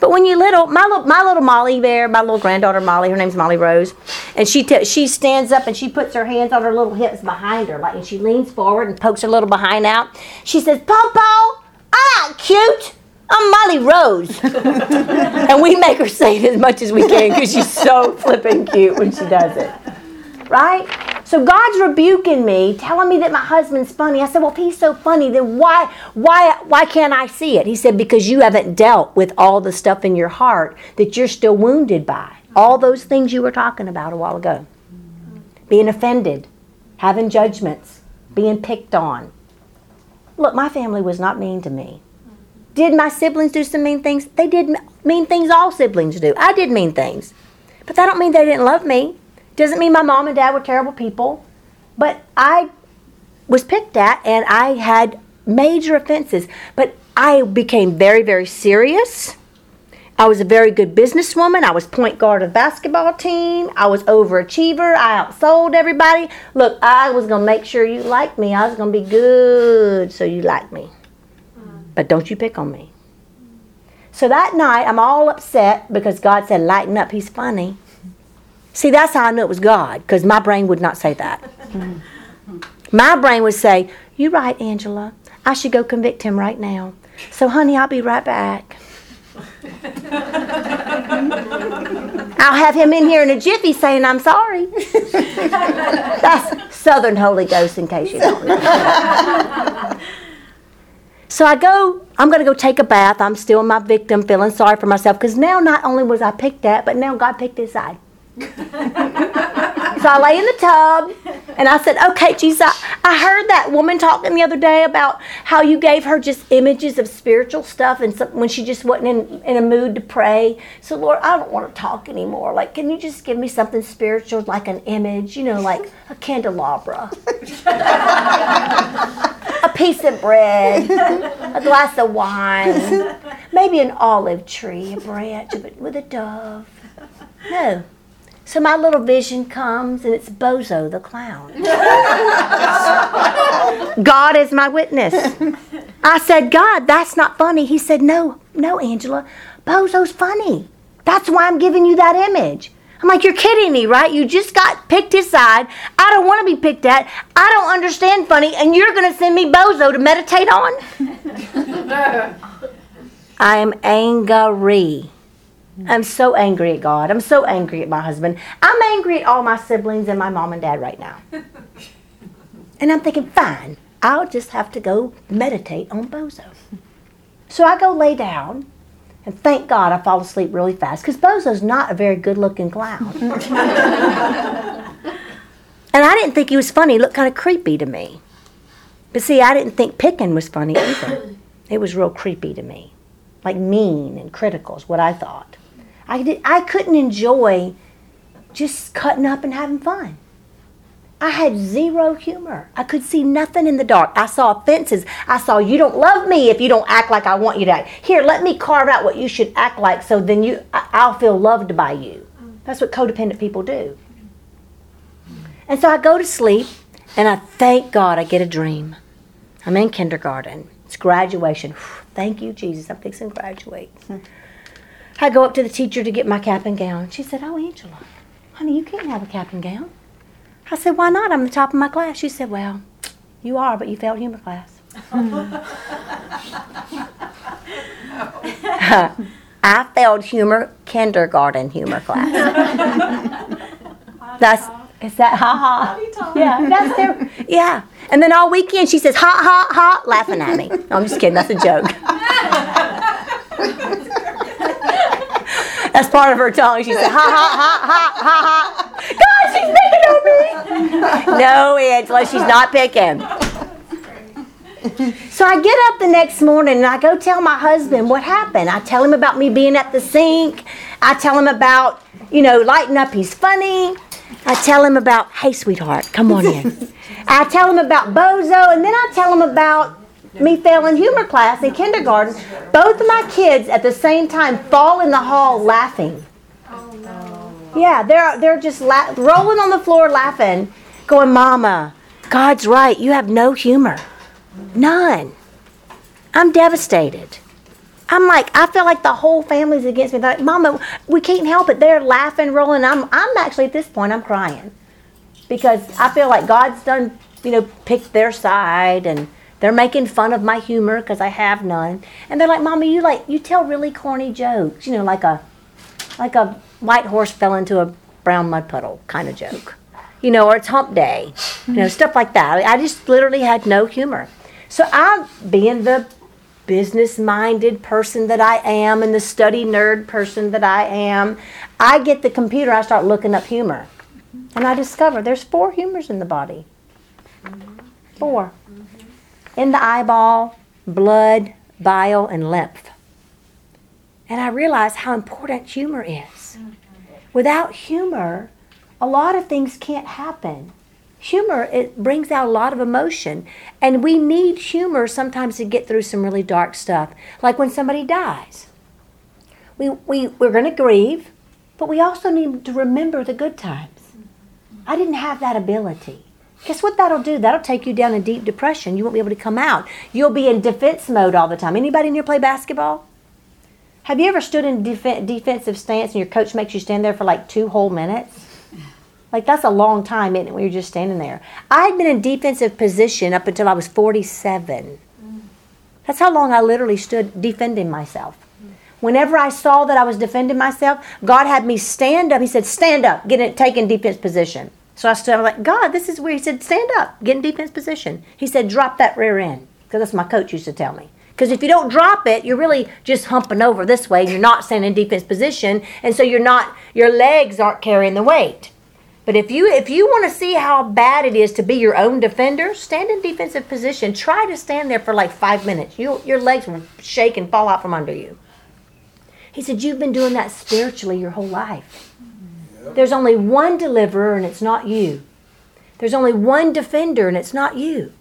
[SPEAKER 1] But when you're little, my little, my little Molly there, my little granddaughter Molly, her name's Molly Rose, and she t- she stands up and she puts her hands on her little hips behind her, like, and she leans forward and pokes her little behind out. She says, "Popo, I'm not cute. I'm Molly Rose," and we make her say it as much as we can because she's so flippin' cute when she does it, right? So God's rebuking me, telling me that my husband's funny. I said, "Well, if he's so funny, then why, why, why can't I see it?" He said, "Because you haven't dealt with all the stuff in your heart that you're still wounded by. All those things you were talking about a while ago, being offended, having judgments, being picked on. Look, my family was not mean to me. Did my siblings do some mean things? They did mean things. All siblings do. I did mean things, but that don't mean they didn't love me." Doesn't mean my mom and dad were terrible people, but I was picked at and I had major offenses. But I became very, very serious. I was a very good businesswoman. I was point guard of the basketball team. I was overachiever. I outsold everybody. Look, I was going to make sure you liked me. I was going to be good so you liked me. But don't you pick on me. So that night, I'm all upset because God said, lighten up. He's funny. See, that's how I knew it was God, because my brain would not say that. Mm-hmm. my brain would say, You're right, Angela. I should go convict him right now. So, honey, I'll be right back. I'll have him in here in a jiffy saying, I'm sorry. that's Southern Holy Ghost, in case you don't know. So I go, I'm going to go take a bath. I'm still my victim, feeling sorry for myself because now not only was I picked at, but now God picked his side. so I lay in the tub and I said, Okay, Jesus, I, I heard that woman talking the other day about how you gave her just images of spiritual stuff and some, when she just wasn't in, in a mood to pray. So, Lord, I don't want to talk anymore. Like, can you just give me something spiritual, like an image, you know, like a candelabra? a piece of bread, a glass of wine, maybe an olive tree, a branch of it with a dove. No. So my little vision comes and it's Bozo the clown. God is my witness. I said, God, that's not funny. He said, No, no, Angela, Bozo's funny. That's why I'm giving you that image. I'm like, you're kidding me, right? You just got picked aside. I don't want to be picked at. I don't understand funny, and you're going to send me Bozo to meditate on? I am angry. I'm so angry at God. I'm so angry at my husband. I'm angry at all my siblings and my mom and dad right now. And I'm thinking, fine, I'll just have to go meditate on Bozo. So I go lay down, and thank God I fall asleep really fast because Bozo's not a very good looking clown. and I didn't think he was funny. He looked kind of creepy to me. But see, I didn't think picking was funny either. It was real creepy to me. Like mean and critical is what I thought. I, did, I couldn't enjoy just cutting up and having fun. I had zero humor. I could see nothing in the dark. I saw offenses. I saw you don't love me if you don't act like I want you to act. Here, let me carve out what you should act like so then you I'll feel loved by you. That's what codependent people do. And so I go to sleep and I thank God I get a dream. I'm in kindergarten. It's graduation. Thank you, Jesus. I'm fixing to graduate. Hmm. I go up to the teacher to get my cap and gown. She said, Oh, Angela, honey, you can't have a cap and gown. I said, Why not? I'm the top of my class. She said, Well, you are, but you failed humor class. I failed humor, kindergarten humor class. That's, is that ha ha? Yeah, that's their, yeah. And then all weekend she says, Ha ha ha, laughing at me. No, I'm just kidding. That's a joke. That's part of her tongue. She said, ha ha ha ha ha ha. God, she's picking on me. No, Angela, she's not picking. So I get up the next morning and I go tell my husband what happened. I tell him about me being at the sink. I tell him about, you know, lighting up, he's funny. I tell him about, hey, sweetheart, come on in. I tell him about Bozo, and then I tell him about me fail in humor class in kindergarten. Both of my kids at the same time fall in the hall laughing. Yeah, they're they're just la- rolling on the floor laughing, going, "Mama, God's right. You have no humor, none." I'm devastated. I'm like, I feel like the whole family's against me. They're like, Mama, we can't help it. They're laughing, rolling. I'm I'm actually at this point, I'm crying because I feel like God's done, you know, picked their side and they're making fun of my humor because I have none. And they're like, "Mama, you like you tell really corny jokes, you know, like a like a white horse fell into a brown mud puddle kind of joke, you know, or it's Hump Day, you know, stuff like that. I just literally had no humor. So I'm being the business-minded person that I am and the study nerd person that I am. I get the computer. I start looking up humor. And I discover there's four humors in the body. Mm-hmm. Four. Mm-hmm. In the eyeball, blood, bile, and lymph. And I realize how important humor is. Without humor, a lot of things can't happen. Humor it brings out a lot of emotion, and we need humor sometimes to get through some really dark stuff, like when somebody dies. We we we're going to grieve, but we also need to remember the good times. I didn't have that ability. Guess what that'll do? That'll take you down a deep depression. You won't be able to come out. You'll be in defense mode all the time. Anybody in here play basketball? Have you ever stood in def- defensive stance and your coach makes you stand there for like two whole minutes? Like that's a long time, isn't it, when you're just standing there? I had been in defensive position up until I was 47. That's how long I literally stood defending myself. Whenever I saw that I was defending myself, God had me stand up. He said, "Stand up, get it, take in defense position." So I stood. I'm like, God, this is where He said, "Stand up, get in defense position." He said, "Drop that rear end," because that's my coach used to tell me. Because if you don't drop it, you're really just humping over this way. You're not standing in defense position, and so you're not. Your legs aren't carrying the weight. But if you if you want to see how bad it is to be your own defender, stand in defensive position. Try to stand there for like five minutes. You your legs will shake and fall out from under you. He said, You've been doing that spiritually your whole life. There's only one deliverer, and it's not you. There's only one defender, and it's not you.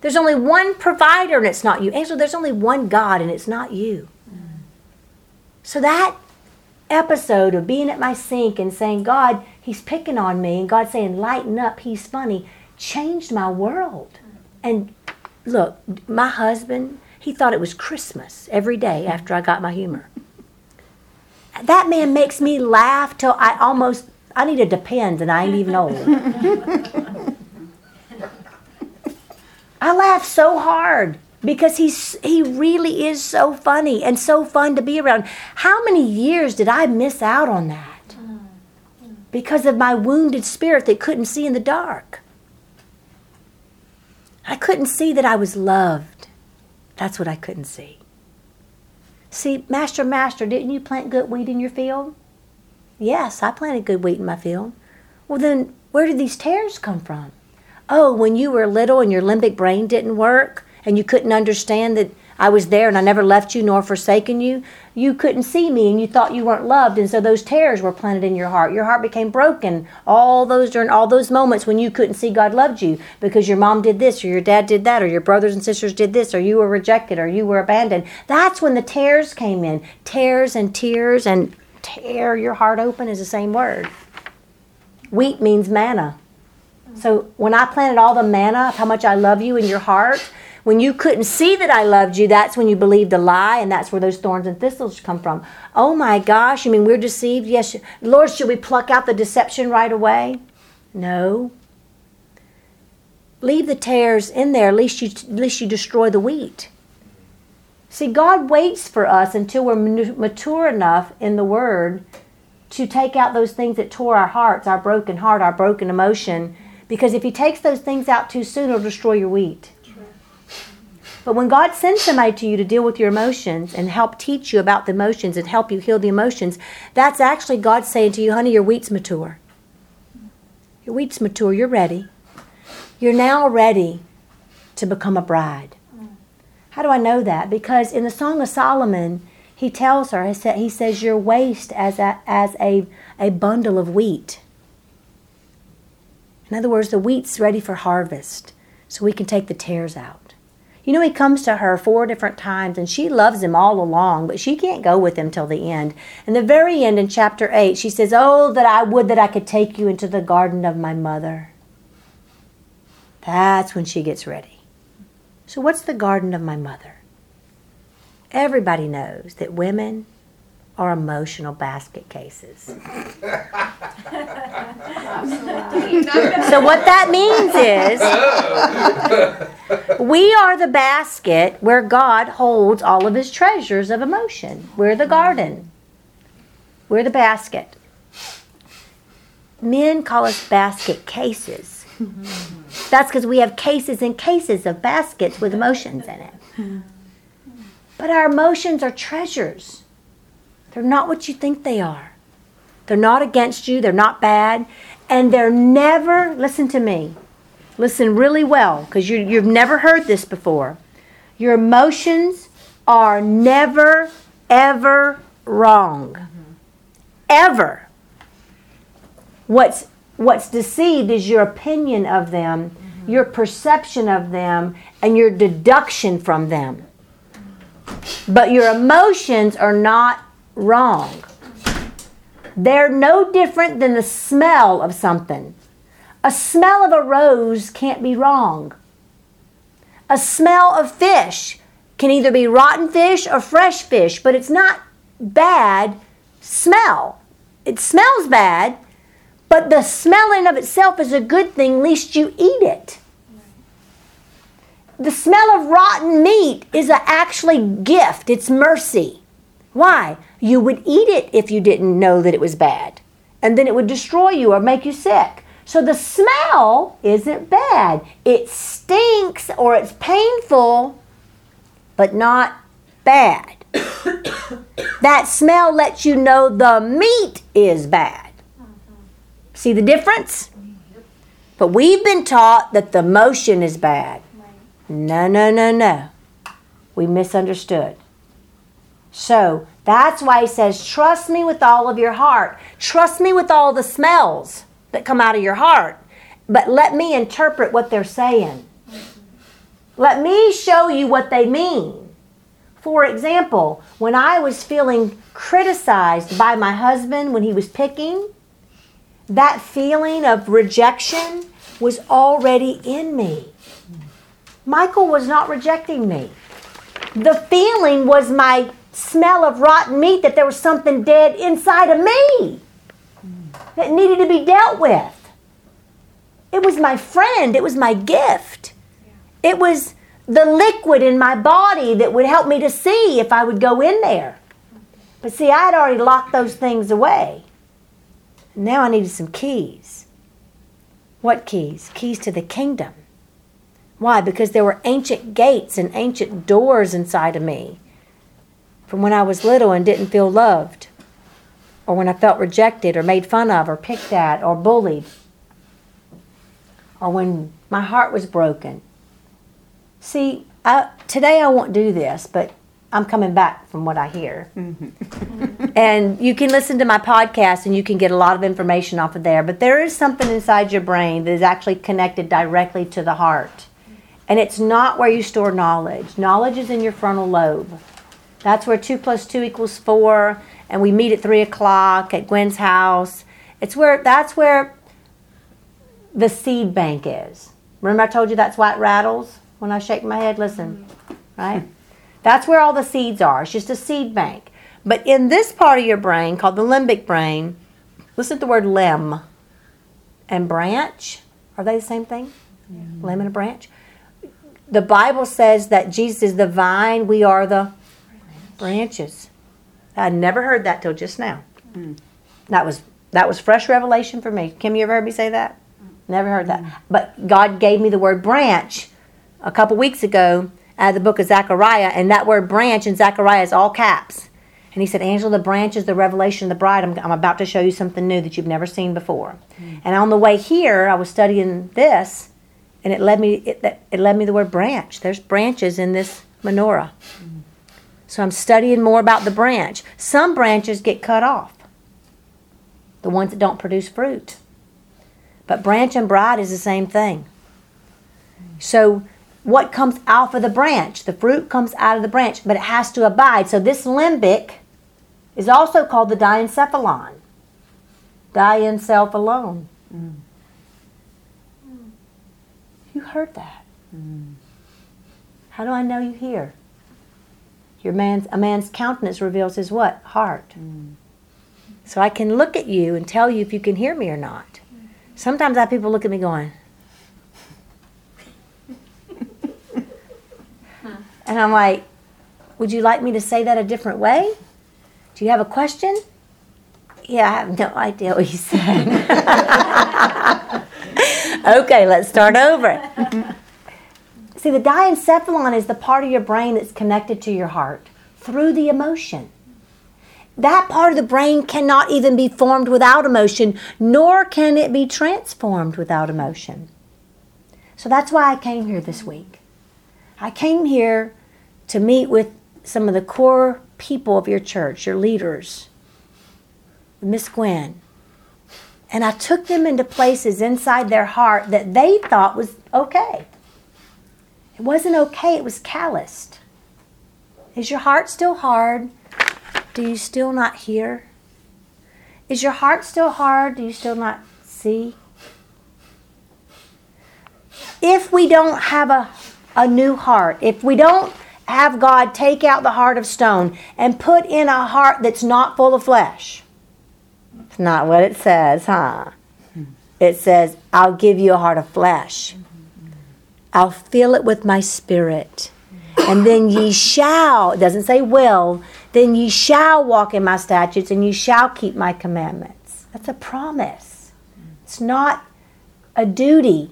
[SPEAKER 1] There's only one provider, and it's not you. Angel, there's only one God, and it's not you. So that episode of being at my sink and saying, God, He's picking on me, and God saying, Lighten up, He's funny, changed my world. And look, my husband, he thought it was Christmas every day after I got my humor that man makes me laugh till I almost I need a depends and I ain't even old. I laugh so hard because he's he really is so funny and so fun to be around. How many years did I miss out on that? Because of my wounded spirit that couldn't see in the dark. I couldn't see that I was loved. That's what I couldn't see. See, Master, Master, didn't you plant good wheat in your field? Yes, I planted good wheat in my field. Well, then, where did these tares come from? Oh, when you were little and your limbic brain didn't work and you couldn't understand that I was there and I never left you nor forsaken you, you couldn't see me and you thought you weren't loved, and so those tears were planted in your heart. Your heart became broken all those during all those moments when you couldn't see God loved you because your mom did this or your dad did that or your brothers and sisters did this or you were rejected or you were abandoned. That's when the tears came in. Tears and tears and tear your heart open is the same word. Wheat means manna. So when I planted all the manna of how much I love you in your heart, when you couldn't see that I loved you, that's when you believed a lie, and that's where those thorns and thistles come from. Oh my gosh, you mean we're deceived? Yes. Lord, should we pluck out the deception right away? No. Leave the tares in there, lest you, lest you destroy the wheat. See, God waits for us until we're mature enough in the Word to take out those things that tore our hearts, our broken heart, our broken emotion. Because if He takes those things out too soon, it'll destroy your wheat. But when God sends somebody to you to deal with your emotions and help teach you about the emotions and help you heal the emotions, that's actually God saying to you, honey, your wheat's mature. Your wheat's mature. You're ready. You're now ready to become a bride. How do I know that? Because in the Song of Solomon, he tells her, he says, Your waist as a, as a, a bundle of wheat. In other words, the wheat's ready for harvest, so we can take the tares out. You know, he comes to her four different times and she loves him all along, but she can't go with him till the end. In the very end, in chapter 8, she says, Oh, that I would that I could take you into the garden of my mother. That's when she gets ready. So, what's the garden of my mother? Everybody knows that women are emotional basket cases. so, what that means is oh. we are the basket where God holds all of his treasures of emotion. We're the garden, we're the basket. Men call us basket cases. That's because we have cases and cases of baskets with emotions in it. But our emotions are treasures. They're not what you think they are. They're not against you, they're not bad, and they're never, listen to me, listen really well, because you, you've never heard this before. Your emotions are never, ever wrong. Mm-hmm. Ever. What's, what's deceived is your opinion of them, mm-hmm. your perception of them, and your deduction from them. But your emotions are not wrong. They're no different than the smell of something. A smell of a rose can't be wrong. A smell of fish can either be rotten fish or fresh fish, but it's not bad smell. It smells bad, but the smelling of itself is a good thing, least you eat it. The smell of rotten meat is a actually gift. It's mercy. Why? You would eat it if you didn't know that it was bad. And then it would destroy you or make you sick. So the smell isn't bad. It stinks or it's painful, but not bad. that smell lets you know the meat is bad. See the difference? But we've been taught that the motion is bad. No, no, no, no. We misunderstood. So that's why he says, Trust me with all of your heart. Trust me with all the smells that come out of your heart. But let me interpret what they're saying. Let me show you what they mean. For example, when I was feeling criticized by my husband when he was picking, that feeling of rejection was already in me. Michael was not rejecting me. The feeling was my smell of rotten meat that there was something dead inside of me that needed to be dealt with. It was my friend, it was my gift. It was the liquid in my body that would help me to see if I would go in there. But see, I had already locked those things away. Now I needed some keys. What keys? Keys to the kingdom. Why? Because there were ancient gates and ancient doors inside of me from when I was little and didn't feel loved, or when I felt rejected, or made fun of, or picked at, or bullied, or when my heart was broken. See, I, today I won't do this, but I'm coming back from what I hear. Mm-hmm. and you can listen to my podcast and you can get a lot of information off of there. But there is something inside your brain that is actually connected directly to the heart. And it's not where you store knowledge. Knowledge is in your frontal lobe. That's where 2 plus 2 equals 4. And we meet at 3 o'clock at Gwen's house. It's where, that's where the seed bank is. Remember I told you that's why it rattles when I shake my head? Listen, mm-hmm. right? That's where all the seeds are. It's just a seed bank. But in this part of your brain called the limbic brain, listen to the word limb and branch. Are they the same thing? Yeah. Limb and a branch. The Bible says that Jesus is the vine, we are the branches. I never heard that till just now. Mm. That was that was fresh revelation for me. Kim, you ever heard me say that? Never heard that. Mm. But God gave me the word branch a couple weeks ago out of the book of Zechariah, and that word branch in Zechariah is all caps. And he said, Angela, the branch is the revelation of the bride. I'm, I'm about to show you something new that you've never seen before. Mm. And on the way here, I was studying this, and it led me it, it led me the word branch. There's branches in this menorah. Mm. So I'm studying more about the branch. Some branches get cut off, the ones that don't produce fruit. But branch and bride is the same thing. So what comes off of the branch. The fruit comes out of the branch, but it has to abide. So this limbic is also called the diencephalon. Diencephalon. Alone. You heard that. How do I know you hear? Your man's a man's countenance reveals his what? Heart. So I can look at you and tell you if you can hear me or not. Sometimes I have people look at me going, and I'm like, would you like me to say that a different way? Do you have a question? Yeah, I have no idea what you said. okay, let's start over. See, the diencephalon is the part of your brain that's connected to your heart through the emotion. That part of the brain cannot even be formed without emotion, nor can it be transformed without emotion. So that's why I came here this week. I came here to meet with some of the core people of your church, your leaders, Miss Gwen. And I took them into places inside their heart that they thought was okay. It wasn't okay, it was calloused. Is your heart still hard? Do you still not hear? Is your heart still hard? Do you still not see? If we don't have a, a new heart, if we don't have God take out the heart of stone and put in a heart that's not full of flesh, it's not what it says, huh? Hmm. It says, I'll give you a heart of flesh. I'll fill it with my spirit. And then ye shall, it doesn't say will, then ye shall walk in my statutes and ye shall keep my commandments. That's a promise. It's not a duty.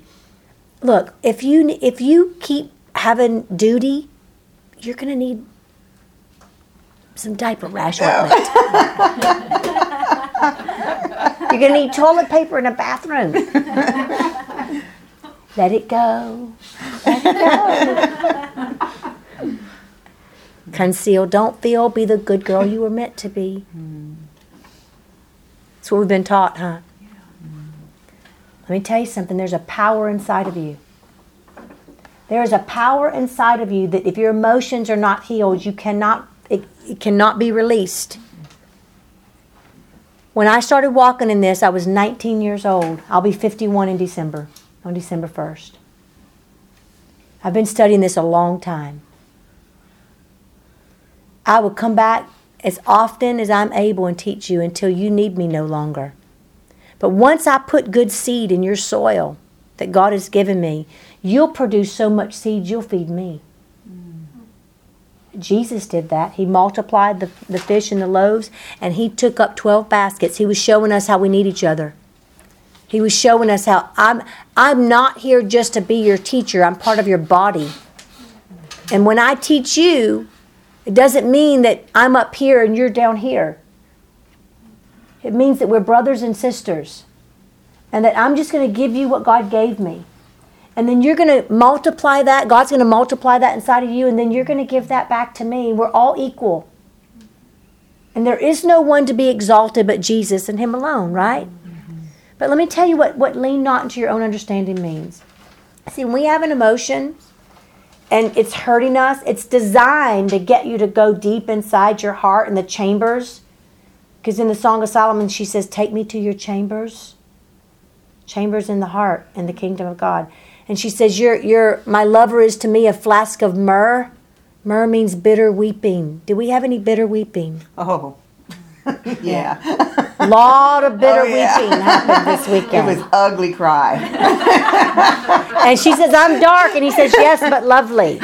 [SPEAKER 1] Look, if you if you keep having duty, you're going to need some diaper rash ointment. you're going to need toilet paper in a bathroom. Let it go. Let it go. Conceal, don't feel, be the good girl you were meant to be. Mm. That's what we've been taught, huh? Let me tell you something there's a power inside of you. There is a power inside of you that if your emotions are not healed, you cannot it, it cannot be released. When I started walking in this, I was 19 years old. I'll be 51 in December, on December 1st. I've been studying this a long time. I will come back as often as I'm able and teach you until you need me no longer. But once I put good seed in your soil that God has given me, you'll produce so much seed you'll feed me. Mm. Jesus did that. He multiplied the, the fish and the loaves, and he took up 12 baskets. He was showing us how we need each other. He was showing us how I'm, I'm not here just to be your teacher, I'm part of your body. And when I teach you, it doesn't mean that I'm up here and you're down here. It means that we're brothers and sisters. And that I'm just going to give you what God gave me. And then you're going to multiply that. God's going to multiply that inside of you. And then you're going to give that back to me. We're all equal. And there is no one to be exalted but Jesus and Him alone, right? But let me tell you what, what lean not into your own understanding means. See, when we have an emotion and it's hurting us, it's designed to get you to go deep inside your heart in the chambers. Because in the Song of Solomon, she says, Take me to your chambers. Chambers in the heart in the kingdom of God. And she says, "Your, your, my lover is to me a flask of myrrh. Myrrh means bitter weeping. Do we have any bitter weeping?
[SPEAKER 2] Oh, yeah.
[SPEAKER 1] A lot of bitter
[SPEAKER 2] Oh, yeah.
[SPEAKER 1] weeping happened this weekend.
[SPEAKER 2] It was ugly cry.
[SPEAKER 1] And she says, I'm dark. And he says, Yes, but lovely.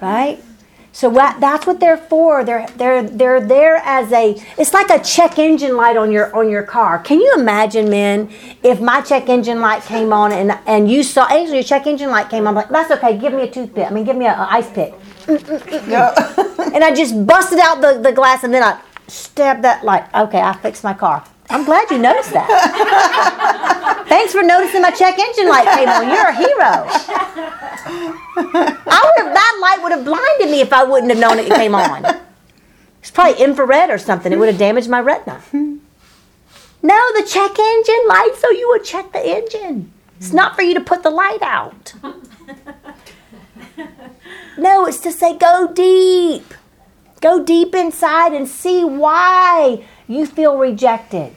[SPEAKER 1] right? So what, that's what they're for. They're, they're, they're there as a, it's like a check engine light on your, on your car. Can you imagine, men, if my check engine light came on and, and you saw, Angel, your check engine light came on, I'm like, that's okay, give me a toothpick. I mean, give me an ice pick. And I just busted out the, the glass and then I stabbed that light. Okay, I fixed my car. I'm glad you noticed that. Thanks for noticing my check engine light came on. You're a hero. I would have, that light would have blinded me if I wouldn't have known it came on. It's probably infrared or something. It would have damaged my retina. No, the check engine light so you would check the engine. It's not for you to put the light out. No, it's to say go deep. Go deep inside and see why you feel rejected.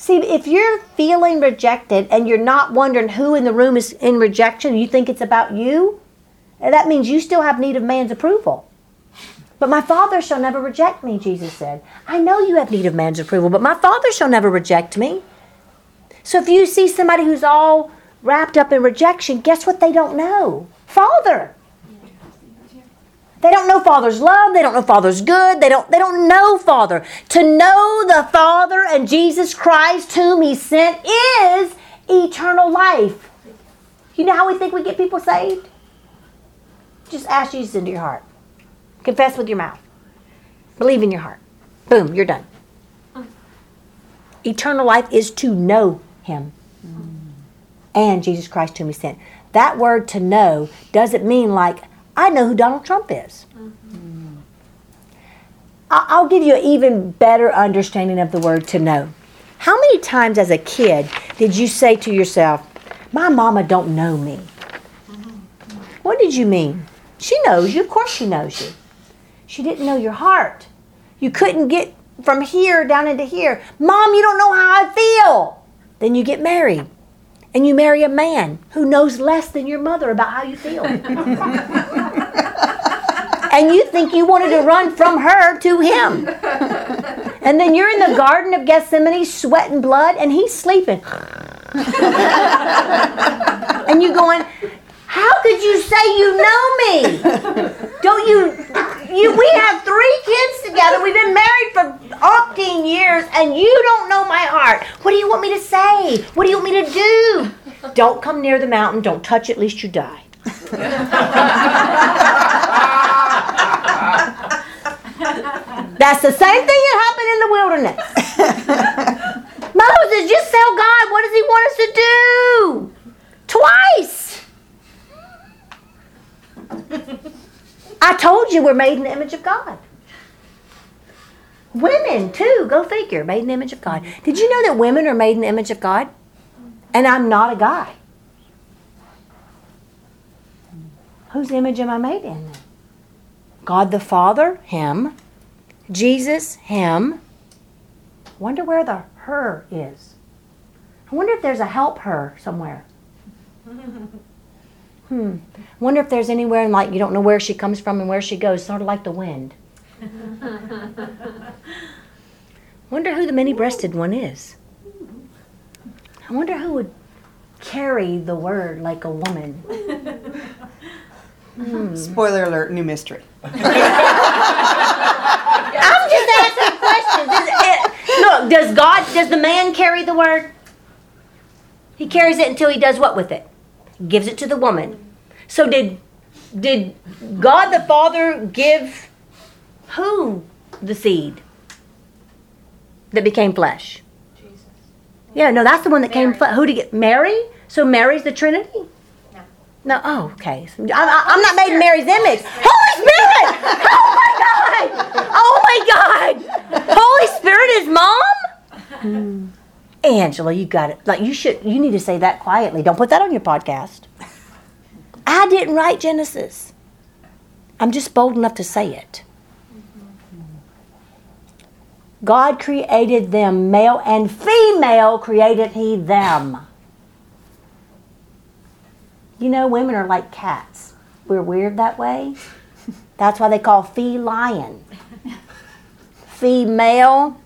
[SPEAKER 1] See, if you're feeling rejected and you're not wondering who in the room is in rejection, you think it's about you, that means you still have need of man's approval. But my Father shall never reject me, Jesus said. I know you have need of man's approval, but my Father shall never reject me. So if you see somebody who's all wrapped up in rejection, guess what they don't know? Father. They don't know Father's love. They don't know Father's good. They don't, they don't know Father. To know the Father and Jesus Christ, whom He sent, is eternal life. You know how we think we get people saved? Just ask Jesus into your heart. Confess with your mouth. Believe in your heart. Boom, you're done. Eternal life is to know Him and Jesus Christ, whom He sent. That word to know doesn't mean like, I know who Donald Trump is. I- I'll give you an even better understanding of the word to know. How many times as a kid did you say to yourself, My mama don't know me? What did you mean? She knows you. Of course she knows you. She didn't know your heart. You couldn't get from here down into here. Mom, you don't know how I feel. Then you get married. And you marry a man who knows less than your mother about how you feel. and you think you wanted to run from her to him. And then you're in the Garden of Gethsemane sweating blood and he's sleeping. and you're going, how could you say you know me? Don't you, you? We have three kids together. We've been married for 18 years, and you don't know my heart. What do you want me to say? What do you want me to do? Don't come near the mountain. Don't touch it, lest you die. That's the same thing that happened in the wilderness. Moses, just tell God what does He want us to do? Twice. I told you we're made in the image of God. Women, too, go figure, made in the image of God. Did you know that women are made in the image of God? And I'm not a guy. Whose image am I made in? God the Father, Him. Jesus, Him. Wonder where the her is. I wonder if there's a help her somewhere. Hmm. Wonder if there's anywhere in like you don't know where she comes from and where she goes, sort of like the wind. Wonder who the many-breasted one is. I wonder who would carry the word like a woman. Mm.
[SPEAKER 2] Spoiler alert, new mystery.
[SPEAKER 1] I'm just asking questions. Is it- look, does God, does the man carry the word? He carries it until he does what with it? Gives it to the woman. So did did God the Father give who the seed that became flesh?
[SPEAKER 3] Jesus.
[SPEAKER 1] Yeah, no, that's the one that came.
[SPEAKER 3] Mary.
[SPEAKER 1] Flesh. Who did get Mary? So Mary's the Trinity?
[SPEAKER 3] No.
[SPEAKER 1] Oh, okay. I, I, I'm not made in Mary's image. Holy Spirit! Oh my God! Oh my God! Holy Spirit is mom. Hmm. Angela, you got it. Like you should. You need to say that quietly. Don't put that on your podcast. I didn't write Genesis. I'm just bold enough to say it. God created them, male and female created He them. You know, women are like cats. We're weird that way. That's why they call feline. Female.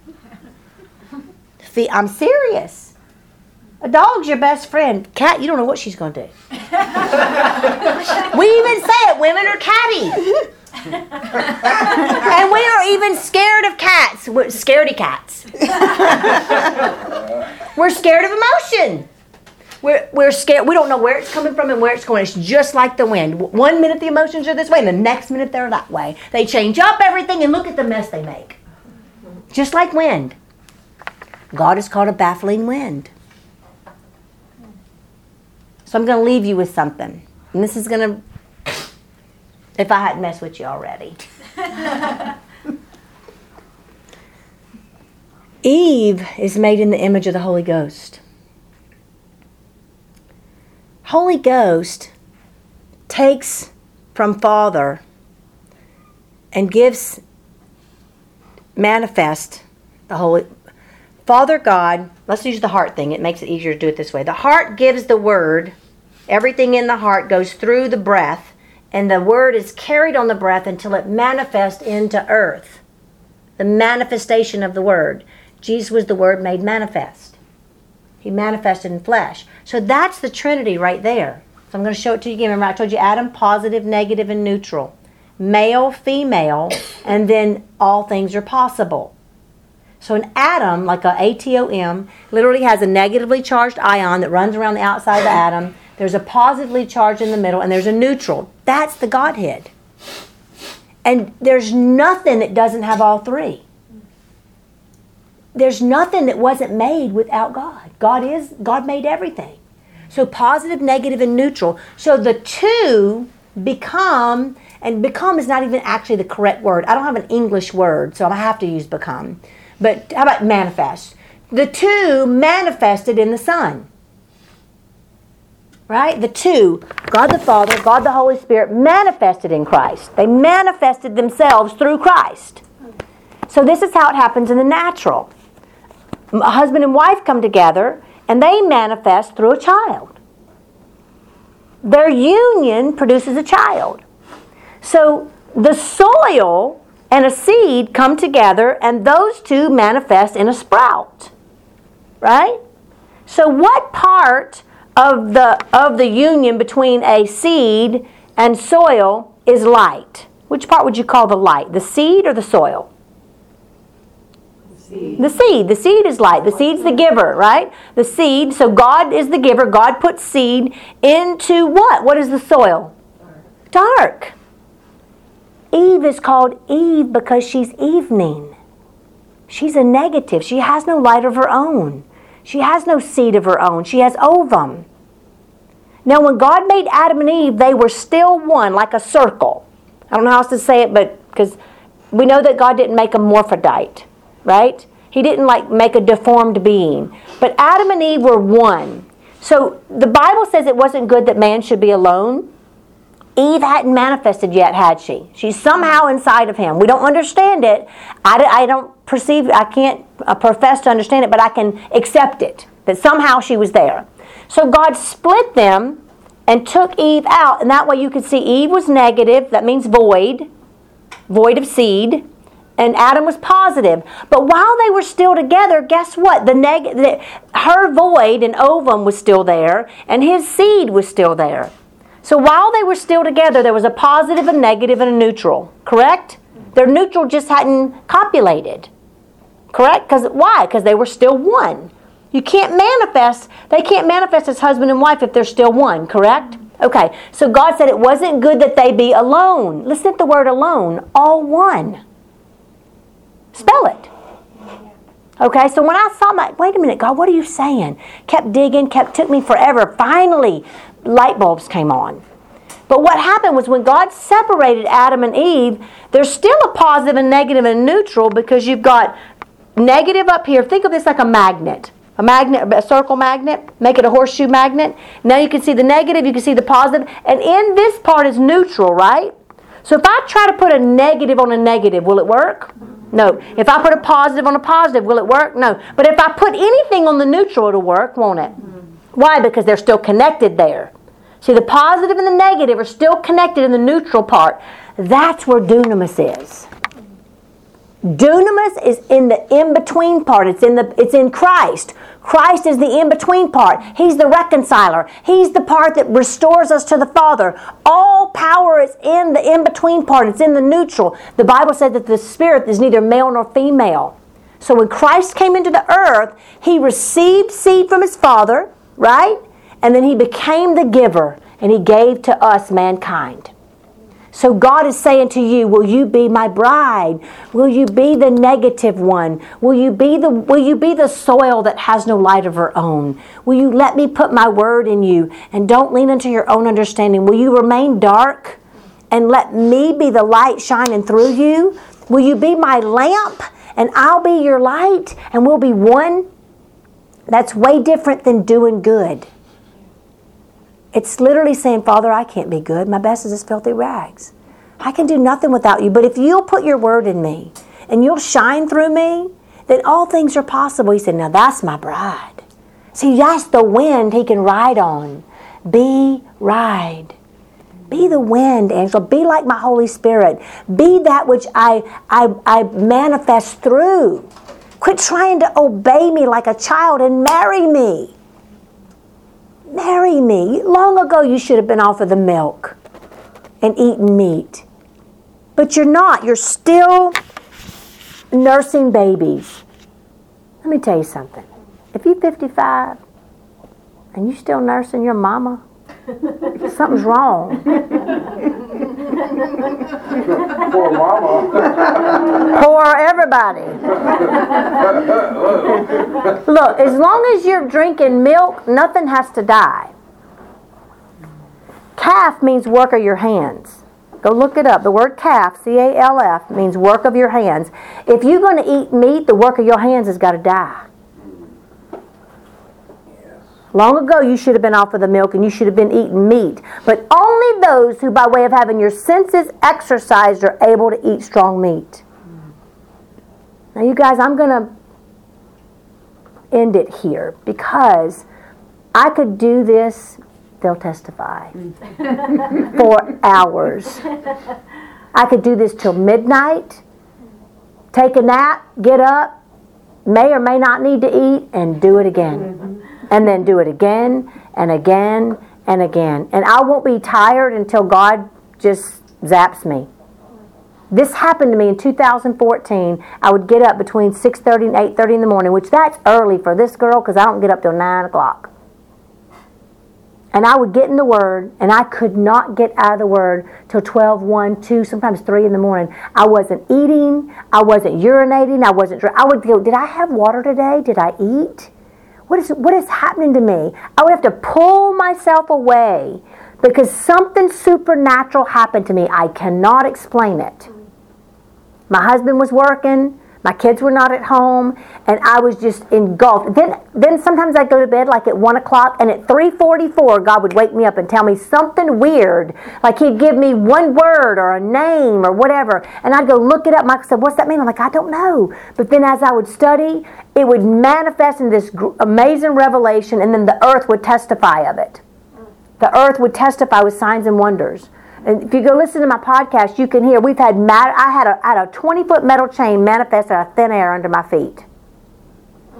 [SPEAKER 1] Fe- I'm serious. A dog's your best friend. Cat, you don't know what she's going to do. we even say it, women are catty. and we are even scared of cats. We're scaredy cats. we're scared of emotion. We're, we're scared. We don't know where it's coming from and where it's going. It's just like the wind. One minute the emotions are this way, and the next minute they're that way. They change up everything, and look at the mess they make. Just like wind. God is called a baffling wind. So I'm going to leave you with something. And this is going to, if I hadn't messed with you already. Eve is made in the image of the Holy Ghost. Holy Ghost takes from Father and gives manifest the Holy Father God. Let's use the heart thing. It makes it easier to do it this way. The heart gives the word. Everything in the heart goes through the breath, and the word is carried on the breath until it manifests into earth. The manifestation of the word. Jesus was the word made manifest. He manifested in flesh. So that's the Trinity right there. So I'm going to show it to you again. Remember, I told you Adam, positive, negative, and neutral. Male, female, and then all things are possible. So an atom, like a ATOM, literally has a negatively charged ion that runs around the outside of the atom. There's a positively charged in the middle, and there's a neutral. That's the Godhead. And there's nothing that doesn't have all three. There's nothing that wasn't made without God. God is God made everything. So positive, negative, and neutral. So the two become, and become is not even actually the correct word. I don't have an English word, so I have to use become. But how about manifest? The two manifested in the Son. Right? The two, God the Father, God the Holy Spirit, manifested in Christ. They manifested themselves through Christ. So this is how it happens in the natural. A husband and wife come together and they manifest through a child. Their union produces a child. So the soil and a seed come together and those two manifest in a sprout. Right? So what part of the of the union between a seed and soil is light? Which part would you call the light? The seed or the soil? The seed. The seed is light. The seed's the giver, right? The seed. So God is the giver. God puts seed into what? What is the soil? Dark. Dark. Eve is called Eve because she's evening. She's a negative. She has no light of her own. She has no seed of her own. She has ovum. Now, when God made Adam and Eve, they were still one, like a circle. I don't know how else to say it, but because we know that God didn't make a morphodite right? He didn't like make a deformed being. But Adam and Eve were one. So the Bible says it wasn't good that man should be alone. Eve hadn't manifested yet, had she? She's somehow inside of him. We don't understand it. I, I don't perceive, I can't uh, profess to understand it, but I can accept it that somehow she was there. So God split them and took Eve out, and that way you could see Eve was negative, that means void, void of seed and Adam was positive. But while they were still together, guess what? The, neg- the her void and ovum was still there, and his seed was still there. So while they were still together, there was a positive, a negative, and a neutral. Correct? Their neutral just hadn't copulated. Correct? Because why? Because they were still one. You can't manifest. They can't manifest as husband and wife if they're still one. Correct? Okay. So God said it wasn't good that they be alone. Listen to the word alone. All one. Spell it. Okay, so when I saw my, wait a minute, God, what are you saying? Kept digging, kept took me forever. Finally, light bulbs came on. But what happened was when God separated Adam and Eve, there's still a positive and negative and neutral because you've got negative up here. Think of this like a magnet. A magnet, a circle magnet, make it a horseshoe magnet. Now you can see the negative, you can see the positive, and in this part is neutral, right? So if I try to put a negative on a negative, will it work? No. If I put a positive on a positive, will it work? No. But if I put anything on the neutral, it'll work, won't it? Mm-hmm. Why? Because they're still connected there. See, the positive and the negative are still connected in the neutral part. That's where dunamis is. Dunamis is in the in-between part. It's in the it's in Christ. Christ is the in-between part. He's the reconciler. He's the part that restores us to the Father. All power is in the in-between part. It's in the neutral. The Bible said that the spirit is neither male nor female. So when Christ came into the earth, he received seed from his Father, right? And then he became the giver and he gave to us mankind. So God is saying to you, will you be my bride? Will you be the negative one? Will you be the will you be the soil that has no light of her own? Will you let me put my word in you and don't lean into your own understanding? Will you remain dark and let me be the light shining through you? Will you be my lamp and I'll be your light and we'll be one? That's way different than doing good. It's literally saying, Father, I can't be good. My best is this filthy rags. I can do nothing without you. But if you'll put your word in me and you'll shine through me, then all things are possible. He said, Now that's my bride. See, that's the wind he can ride on. Be ride. Be the wind, Angela. Be like my Holy Spirit. Be that which I, I, I manifest through. Quit trying to obey me like a child and marry me. Marry me. Long ago, you should have been off of the milk and eaten meat. But you're not. You're still nursing babies. Let me tell you something. If you're 55 and you're still nursing your mama, something's wrong.
[SPEAKER 4] Poor mama.
[SPEAKER 1] Poor everybody. Look, as long as you're drinking milk, nothing has to die. Calf means work of your hands. Go look it up. The word calf, C A L F, means work of your hands. If you're going to eat meat, the work of your hands has got to die. Long ago, you should have been off of the milk and you should have been eating meat. But only those who, by way of having your senses exercised, are able to eat strong meat. Now, you guys, I'm going to end it here because I could do this, they'll testify, for hours. I could do this till midnight, take a nap, get up, may or may not need to eat, and do it again. Mm-hmm. And then do it again and again and again. And I won't be tired until God just zaps me. This happened to me in 2014. I would get up between 6:30 and 8:30 in the morning, which that's early for this girl because I don't get up till 9 o'clock. And I would get in the Word, and I could not get out of the Word till 12, 1, 2, sometimes 3 in the morning. I wasn't eating. I wasn't urinating. I wasn't I would go, Did I have water today? Did I eat? What is, what is happening to me? I would have to pull myself away because something supernatural happened to me. I cannot explain it. My husband was working. My kids were not at home, and I was just engulfed. Then, then sometimes I'd go to bed like at one o'clock, and at three forty-four, God would wake me up and tell me something weird, like He'd give me one word or a name or whatever, and I'd go look it up. Michael said, "What's that mean?" I'm like, "I don't know." But then, as I would study, it would manifest in this amazing revelation, and then the earth would testify of it. The earth would testify with signs and wonders. And if you go listen to my podcast, you can hear we've had mat- I had a, I had a 20 foot metal chain manifest out of thin air under my feet.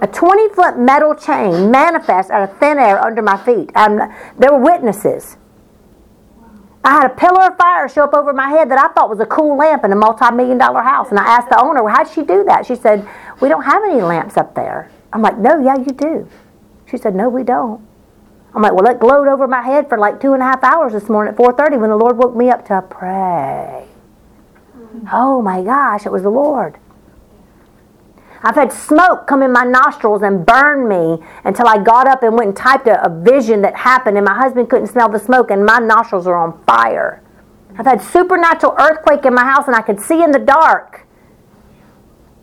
[SPEAKER 1] A 20 foot metal chain manifest out of thin air under my feet. Um, there were witnesses. I had a pillar of fire show up over my head that I thought was a cool lamp in a multi million dollar house. And I asked the owner, well, how'd she do that? She said, We don't have any lamps up there. I'm like, No, yeah, you do. She said, No, we don't. I'm like, well, it glowed over my head for like two and a half hours this morning at 4:30 when the Lord woke me up to pray. Oh my gosh, it was the Lord. I've had smoke come in my nostrils and burn me until I got up and went and typed a, a vision that happened, and my husband couldn't smell the smoke, and my nostrils are on fire. I've had supernatural earthquake in my house, and I could see in the dark.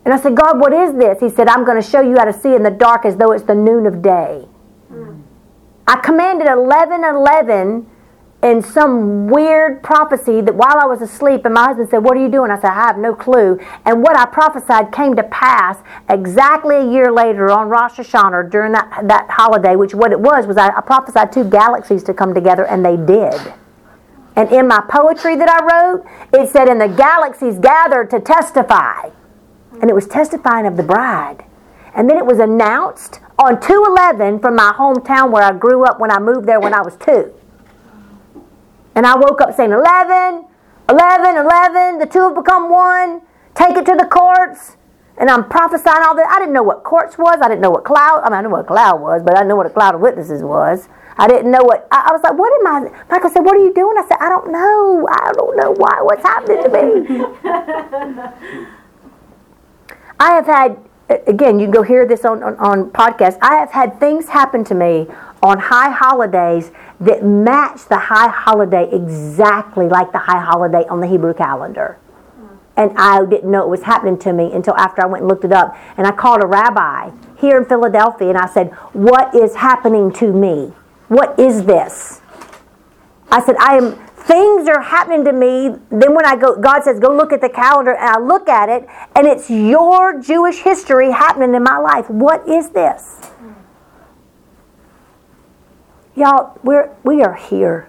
[SPEAKER 1] And I said, God, what is this? He said, I'm going to show you how to see in the dark as though it's the noon of day. Hmm. I commanded 11 11 in some weird prophecy that while I was asleep, and my husband said, What are you doing? I said, I have no clue. And what I prophesied came to pass exactly a year later on Rosh Hashanah during that, that holiday, which what it was was I, I prophesied two galaxies to come together, and they did. And in my poetry that I wrote, it said, And the galaxies gathered to testify. And it was testifying of the bride. And then it was announced on 211 from my hometown where I grew up when I moved there when I was two. And I woke up saying 11, 11, 11, the two have become one, take it to the courts. And I'm prophesying all that. I didn't know what courts was. I didn't know what cloud, I mean, I knew what cloud was, but I didn't know what a cloud of witnesses was. I didn't know what, I, I was like, what am I, Michael said, what are you doing? I said, I don't know. I don't know why, what's happening to me. I have had, again, you can go hear this on, on, on podcast. I have had things happen to me on high holidays that match the high holiday exactly like the high holiday on the Hebrew calendar. Hmm. And I didn't know it was happening to me until after I went and looked it up. And I called a rabbi here in Philadelphia and I said, What is happening to me? What is this? I said, I am things are happening to me. Then when I go, God says, go look at the calendar, and I look at it, and it's your Jewish history happening in my life. What is this? Y'all, we're we are here.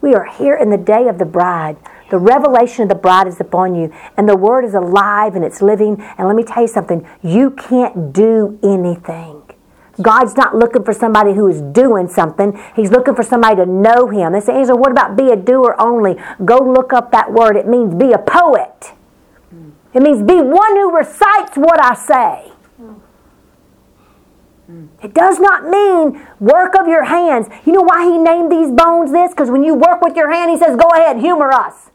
[SPEAKER 1] We are here in the day of the bride. The revelation of the bride is upon you, and the word is alive and it's living. And let me tell you something you can't do anything. God's not looking for somebody who is doing something. He's looking for somebody to know Him. They say, Angela, what about be a doer only? Go look up that word. It means be a poet. It means be one who recites what I say. It does not mean work of your hands. You know why he named these bones this? Because when you work with your hand, he says, go ahead, humor us.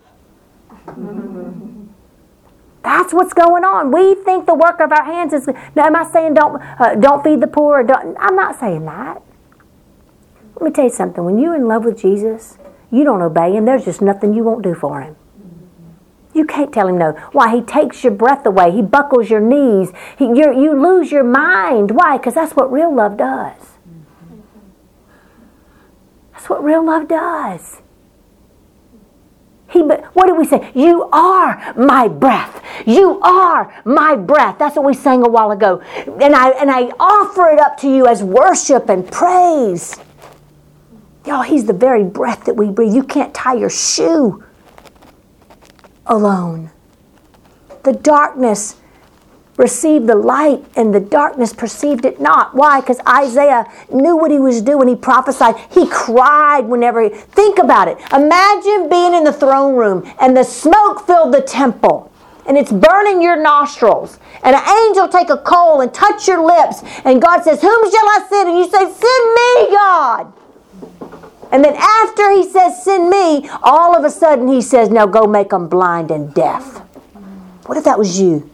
[SPEAKER 1] That's what's going on. We think the work of our hands is. Now, am I saying don't uh, don't feed the poor? Don't, I'm not saying that. Let me tell you something. When you're in love with Jesus, you don't obey him. There's just nothing you won't do for him. You can't tell him no. Why? He takes your breath away. He buckles your knees. He, you lose your mind. Why? Because that's what real love does. That's what real love does. He, what did we say? You are my breath. You are my breath. That's what we sang a while ago. And I, and I offer it up to you as worship and praise. Y'all, He's the very breath that we breathe. You can't tie your shoe alone. The darkness received the light and the darkness perceived it not. Why? Because Isaiah knew what he was doing. He prophesied. He cried whenever he. Think about it. Imagine being in the throne room and the smoke filled the temple and it's burning your nostrils. And an angel take a coal and touch your lips. And God says, Whom shall I send? And you say, Send me, God. And then after he says, Send me, all of a sudden he says, Now go make them blind and deaf. What if that was you?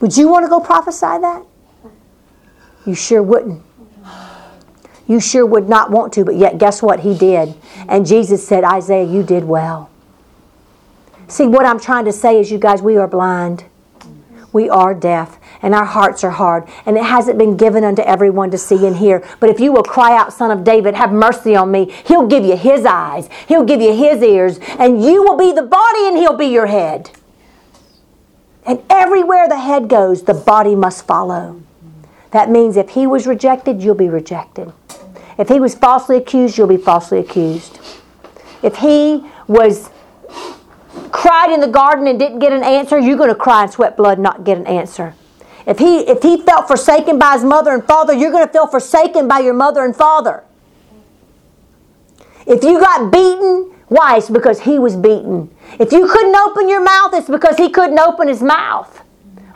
[SPEAKER 1] Would you want to go prophesy that? You sure wouldn't. You sure would not want to, but yet guess what? He did. And Jesus said, Isaiah, you did well. See, what I'm trying to say is, you guys, we are blind. We are deaf, and our hearts are hard, and it hasn't been given unto everyone to see and hear. But if you will cry out, Son of David, have mercy on me, He'll give you His eyes, He'll give you His ears, and you will be the body, and He'll be your head. And everywhere the head goes, the body must follow. That means if he was rejected, you'll be rejected. If he was falsely accused, you'll be falsely accused. If he was cried in the garden and didn't get an answer, you're going to cry and sweat blood and not get an answer. If he if he felt forsaken by his mother and father, you're going to feel forsaken by your mother and father. If you got beaten, why? It's because he was beaten. If you couldn't open your mouth, it's because he couldn't open his mouth.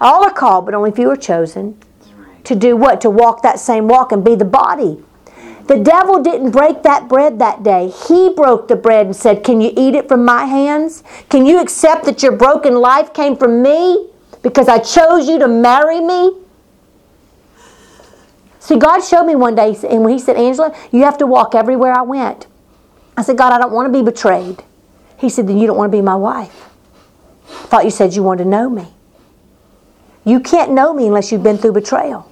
[SPEAKER 1] All are called, but only few are chosen. To do what? To walk that same walk and be the body. The devil didn't break that bread that day. He broke the bread and said, Can you eat it from my hands? Can you accept that your broken life came from me because I chose you to marry me? See, God showed me one day, and when He said, Angela, you have to walk everywhere I went. I said, God, I don't want to be betrayed. He said, Then you don't want to be my wife. I thought you said you wanted to know me. You can't know me unless you've been through betrayal.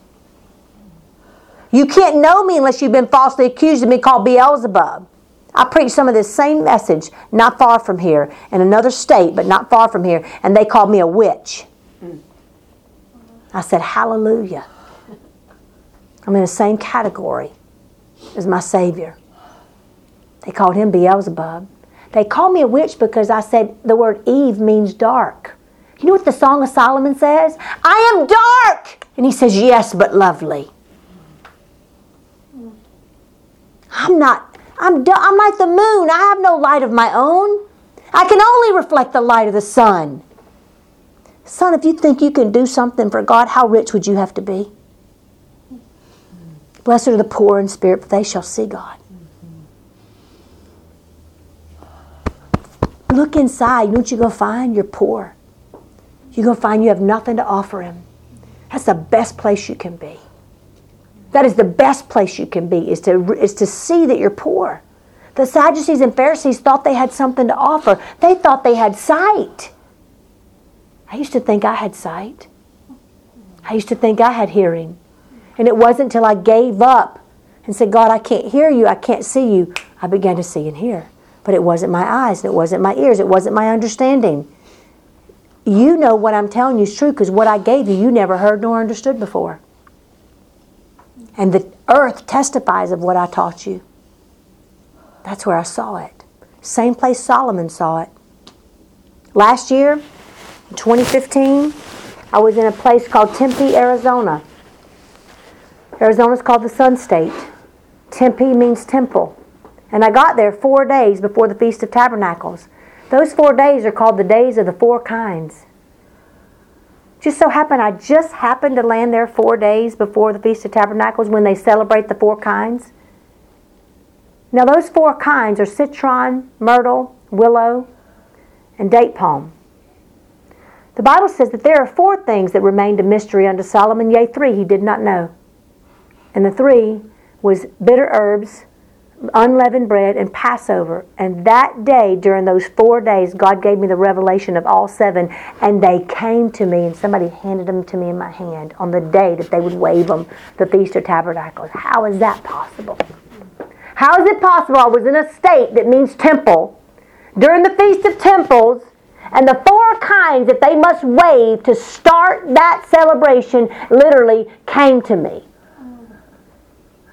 [SPEAKER 1] You can't know me unless you've been falsely accused of being called Beelzebub. I preached some of this same message not far from here, in another state, but not far from here, and they called me a witch. I said, Hallelujah. I'm in the same category as my Savior. They called him Beelzebub. They call me a witch because I said the word Eve means dark. You know what the Song of Solomon says? I am dark! And he says, Yes, but lovely. I'm not, I'm, I'm like the moon. I have no light of my own. I can only reflect the light of the sun. Son, if you think you can do something for God, how rich would you have to be? Blessed are the poor in spirit, for they shall see God. Look inside. You know what you're going to find? You're poor. You're going to find you have nothing to offer Him. That's the best place you can be. That is the best place you can be, is to, is to see that you're poor. The Sadducees and Pharisees thought they had something to offer. They thought they had sight. I used to think I had sight. I used to think I had hearing. And it wasn't until I gave up and said, God, I can't hear you, I can't see you, I I began to see and hear. But it wasn't my eyes, and it wasn't my ears, it wasn't my understanding. You know what I'm telling you is true because what I gave you, you never heard nor understood before. And the earth testifies of what I taught you. That's where I saw it. Same place Solomon saw it. Last year, 2015, I was in a place called Tempe, Arizona. Arizona is called the Sun State. Tempe means temple. And I got there four days before the Feast of Tabernacles. Those four days are called the days of the four kinds. Just so happened, I just happened to land there four days before the Feast of Tabernacles when they celebrate the four kinds. Now, those four kinds are citron, myrtle, willow, and date palm. The Bible says that there are four things that remained a mystery unto Solomon, yea, three he did not know. And the three was bitter herbs, unleavened bread, and Passover. And that day, during those four days, God gave me the revelation of all seven, and they came to me, and somebody handed them to me in my hand on the day that they would wave them, the Feast of Tabernacles. How is that possible? How is it possible? I was in a state that means temple during the Feast of Temples, and the four kinds that they must wave to start that celebration literally came to me.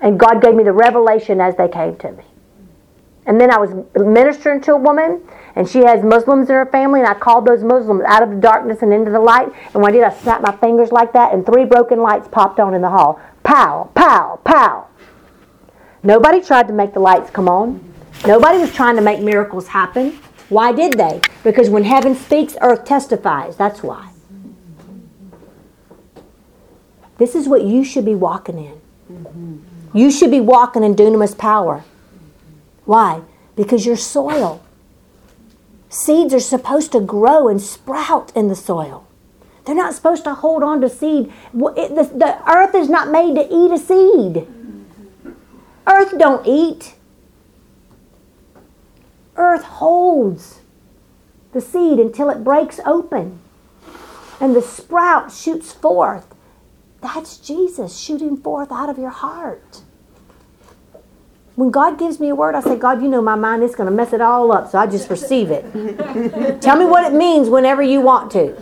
[SPEAKER 1] And God gave me the revelation as they came to me. And then I was ministering to a woman, and she has Muslims in her family, and I called those Muslims out of the darkness and into the light. And when I did, I snapped my fingers like that, and three broken lights popped on in the hall. Pow, pow, pow. Nobody tried to make the lights come on. Nobody was trying to make miracles happen. Why did they? Because when heaven speaks, earth testifies. That's why. This is what you should be walking in. Mm-hmm. You should be walking in dunamis power. Why? Because you're soil. Seeds are supposed to grow and sprout in the soil. They're not supposed to hold on to seed. The, the earth is not made to eat a seed. Earth don't eat. Earth holds the seed until it breaks open and the sprout shoots forth. That's Jesus shooting forth out of your heart. When God gives me a word, I say, God, you know my mind is going to mess it all up, so I just receive it. Tell me what it means whenever you want to.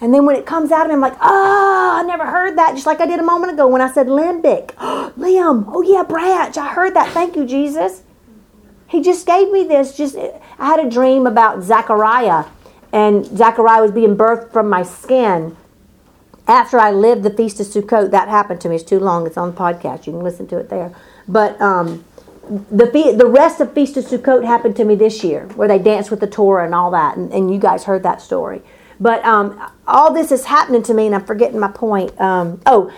[SPEAKER 1] And then when it comes out of me, I'm like, oh, I never heard that. Just like I did a moment ago when I said limbic. limb. Oh, yeah, branch. I heard that. Thank you, Jesus. He just gave me this. Just I had a dream about Zechariah, and Zechariah was being birthed from my skin. After I lived the Feast of Sukkot, that happened to me. It's too long. It's on the podcast. You can listen to it there. But um, the the rest of Feast of Sukkot happened to me this year, where they danced with the Torah and all that, and, and you guys heard that story. But um, all this is happening to me, and I'm forgetting my point. Um, oh,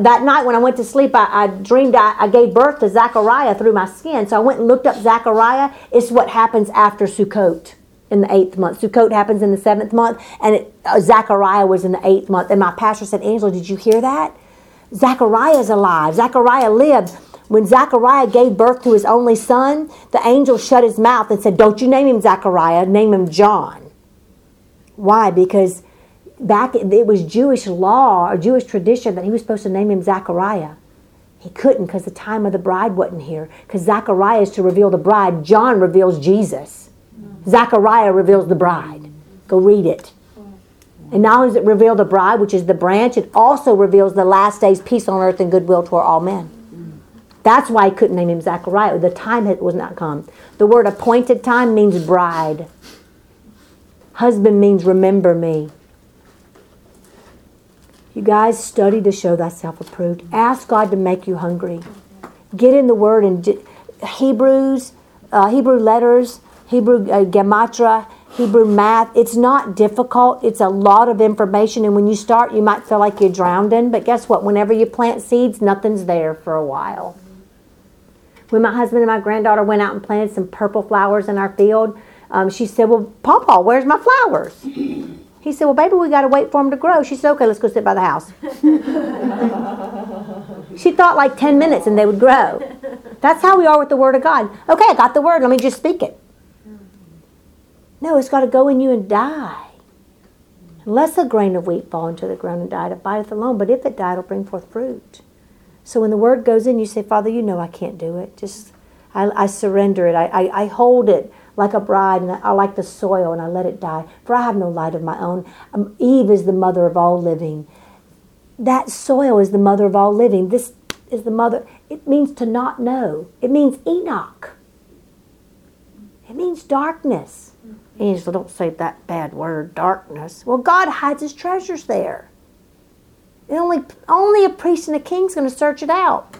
[SPEAKER 1] that night when I went to sleep, I, I dreamed I, I, gave birth to Zachariah through my skin. So I went and looked up Zachariah. It's what happens after Sukkot in the eighth month. Sukkot happens in the seventh month, and it, uh, Zachariah was in the eighth month. And my pastor said, Angela, did you hear that? Zachariah is alive. Zachariah lived. When Zachariah gave birth to his only son, the angel shut his mouth and said, Don't you name him Zachariah, name him John. Why? Because back it was Jewish law or Jewish tradition that he was supposed to name him Zachariah. He couldn't because the time of the bride wasn't here. Because Zachariah is to reveal the bride. John reveals Jesus. Zachariah reveals the bride. Go read it. And not only does it reveal the bride, which is the branch, it also reveals the last days peace on earth and goodwill toward all men. That's why he couldn't name him Zachariah. The time had, was not come. The word appointed time means bride. Husband means remember me. You guys study to show thyself approved. Ask God to make you hungry. Get in the Word and Hebrews, uh, Hebrew letters, Hebrew uh, gematria, Hebrew math. It's not difficult. It's a lot of information, and when you start, you might feel like you're drowning. in. But guess what? Whenever you plant seeds, nothing's there for a while. When my husband and my granddaughter went out and planted some purple flowers in our field, um, she said, Well, Papa, where's my flowers? He said, Well, baby, we got to wait for them to grow. She said, Okay, let's go sit by the house. she thought like 10 minutes and they would grow. That's how we are with the Word of God. Okay, I got the Word. Let me just speak it. No, it's got to go in you and die. Unless a grain of wheat fall into the ground and die, it abideth alone. But if it die, it'll bring forth fruit. So when the Word goes in, you say, Father, you know I can't do it. Just I, I surrender it. I, I, I hold it like a bride, and I, I like the soil, and I let it die. For I have no light of my own. Um, Eve is the mother of all living. That soil is the mother of all living. This is the mother. It means to not know. It means Enoch. It means darkness. Angela, don't say that bad word, darkness. Well, God hides his treasures there. And only, only a priest and a king's going to search it out.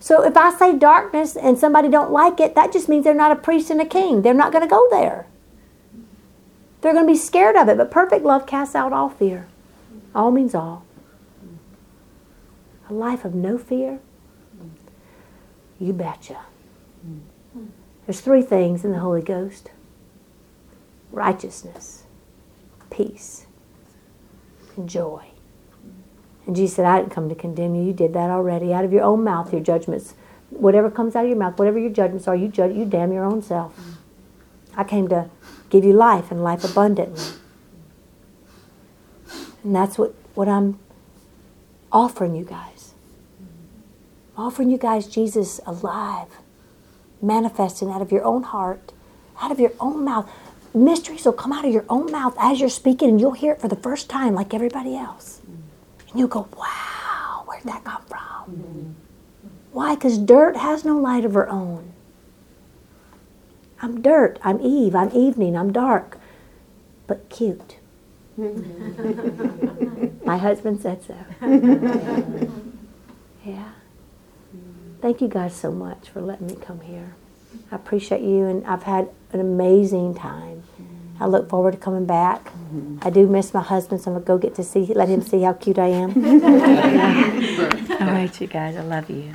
[SPEAKER 1] So if I say darkness and somebody don't like it, that just means they're not a priest and a king. They're not going to go there. They're going to be scared of it. But perfect love casts out all fear. All means all. A life of no fear? You betcha. There's three things in the Holy Ghost righteousness, peace, and joy. And Jesus said, I didn't come to condemn you. You did that already. Out of your own mouth, your judgments, whatever comes out of your mouth, whatever your judgments are, you judge, you damn your own self. I came to give you life and life abundantly. And that's what, what I'm offering you guys. offering you guys Jesus alive, manifesting out of your own heart, out of your own mouth. Mysteries will come out of your own mouth as you're speaking, and you'll hear it for the first time like everybody else. And you'll go, wow, where'd that come from? Why? Because dirt has no light of her own. I'm dirt. I'm Eve. I'm evening. I'm dark. But cute. My husband said so. yeah. Thank you guys so much for letting me come here. I appreciate you, and I've had an amazing time. I look forward to coming back. I do miss my husband, so I'm gonna go get to see, let him see how cute I am. All right, you guys. I love you.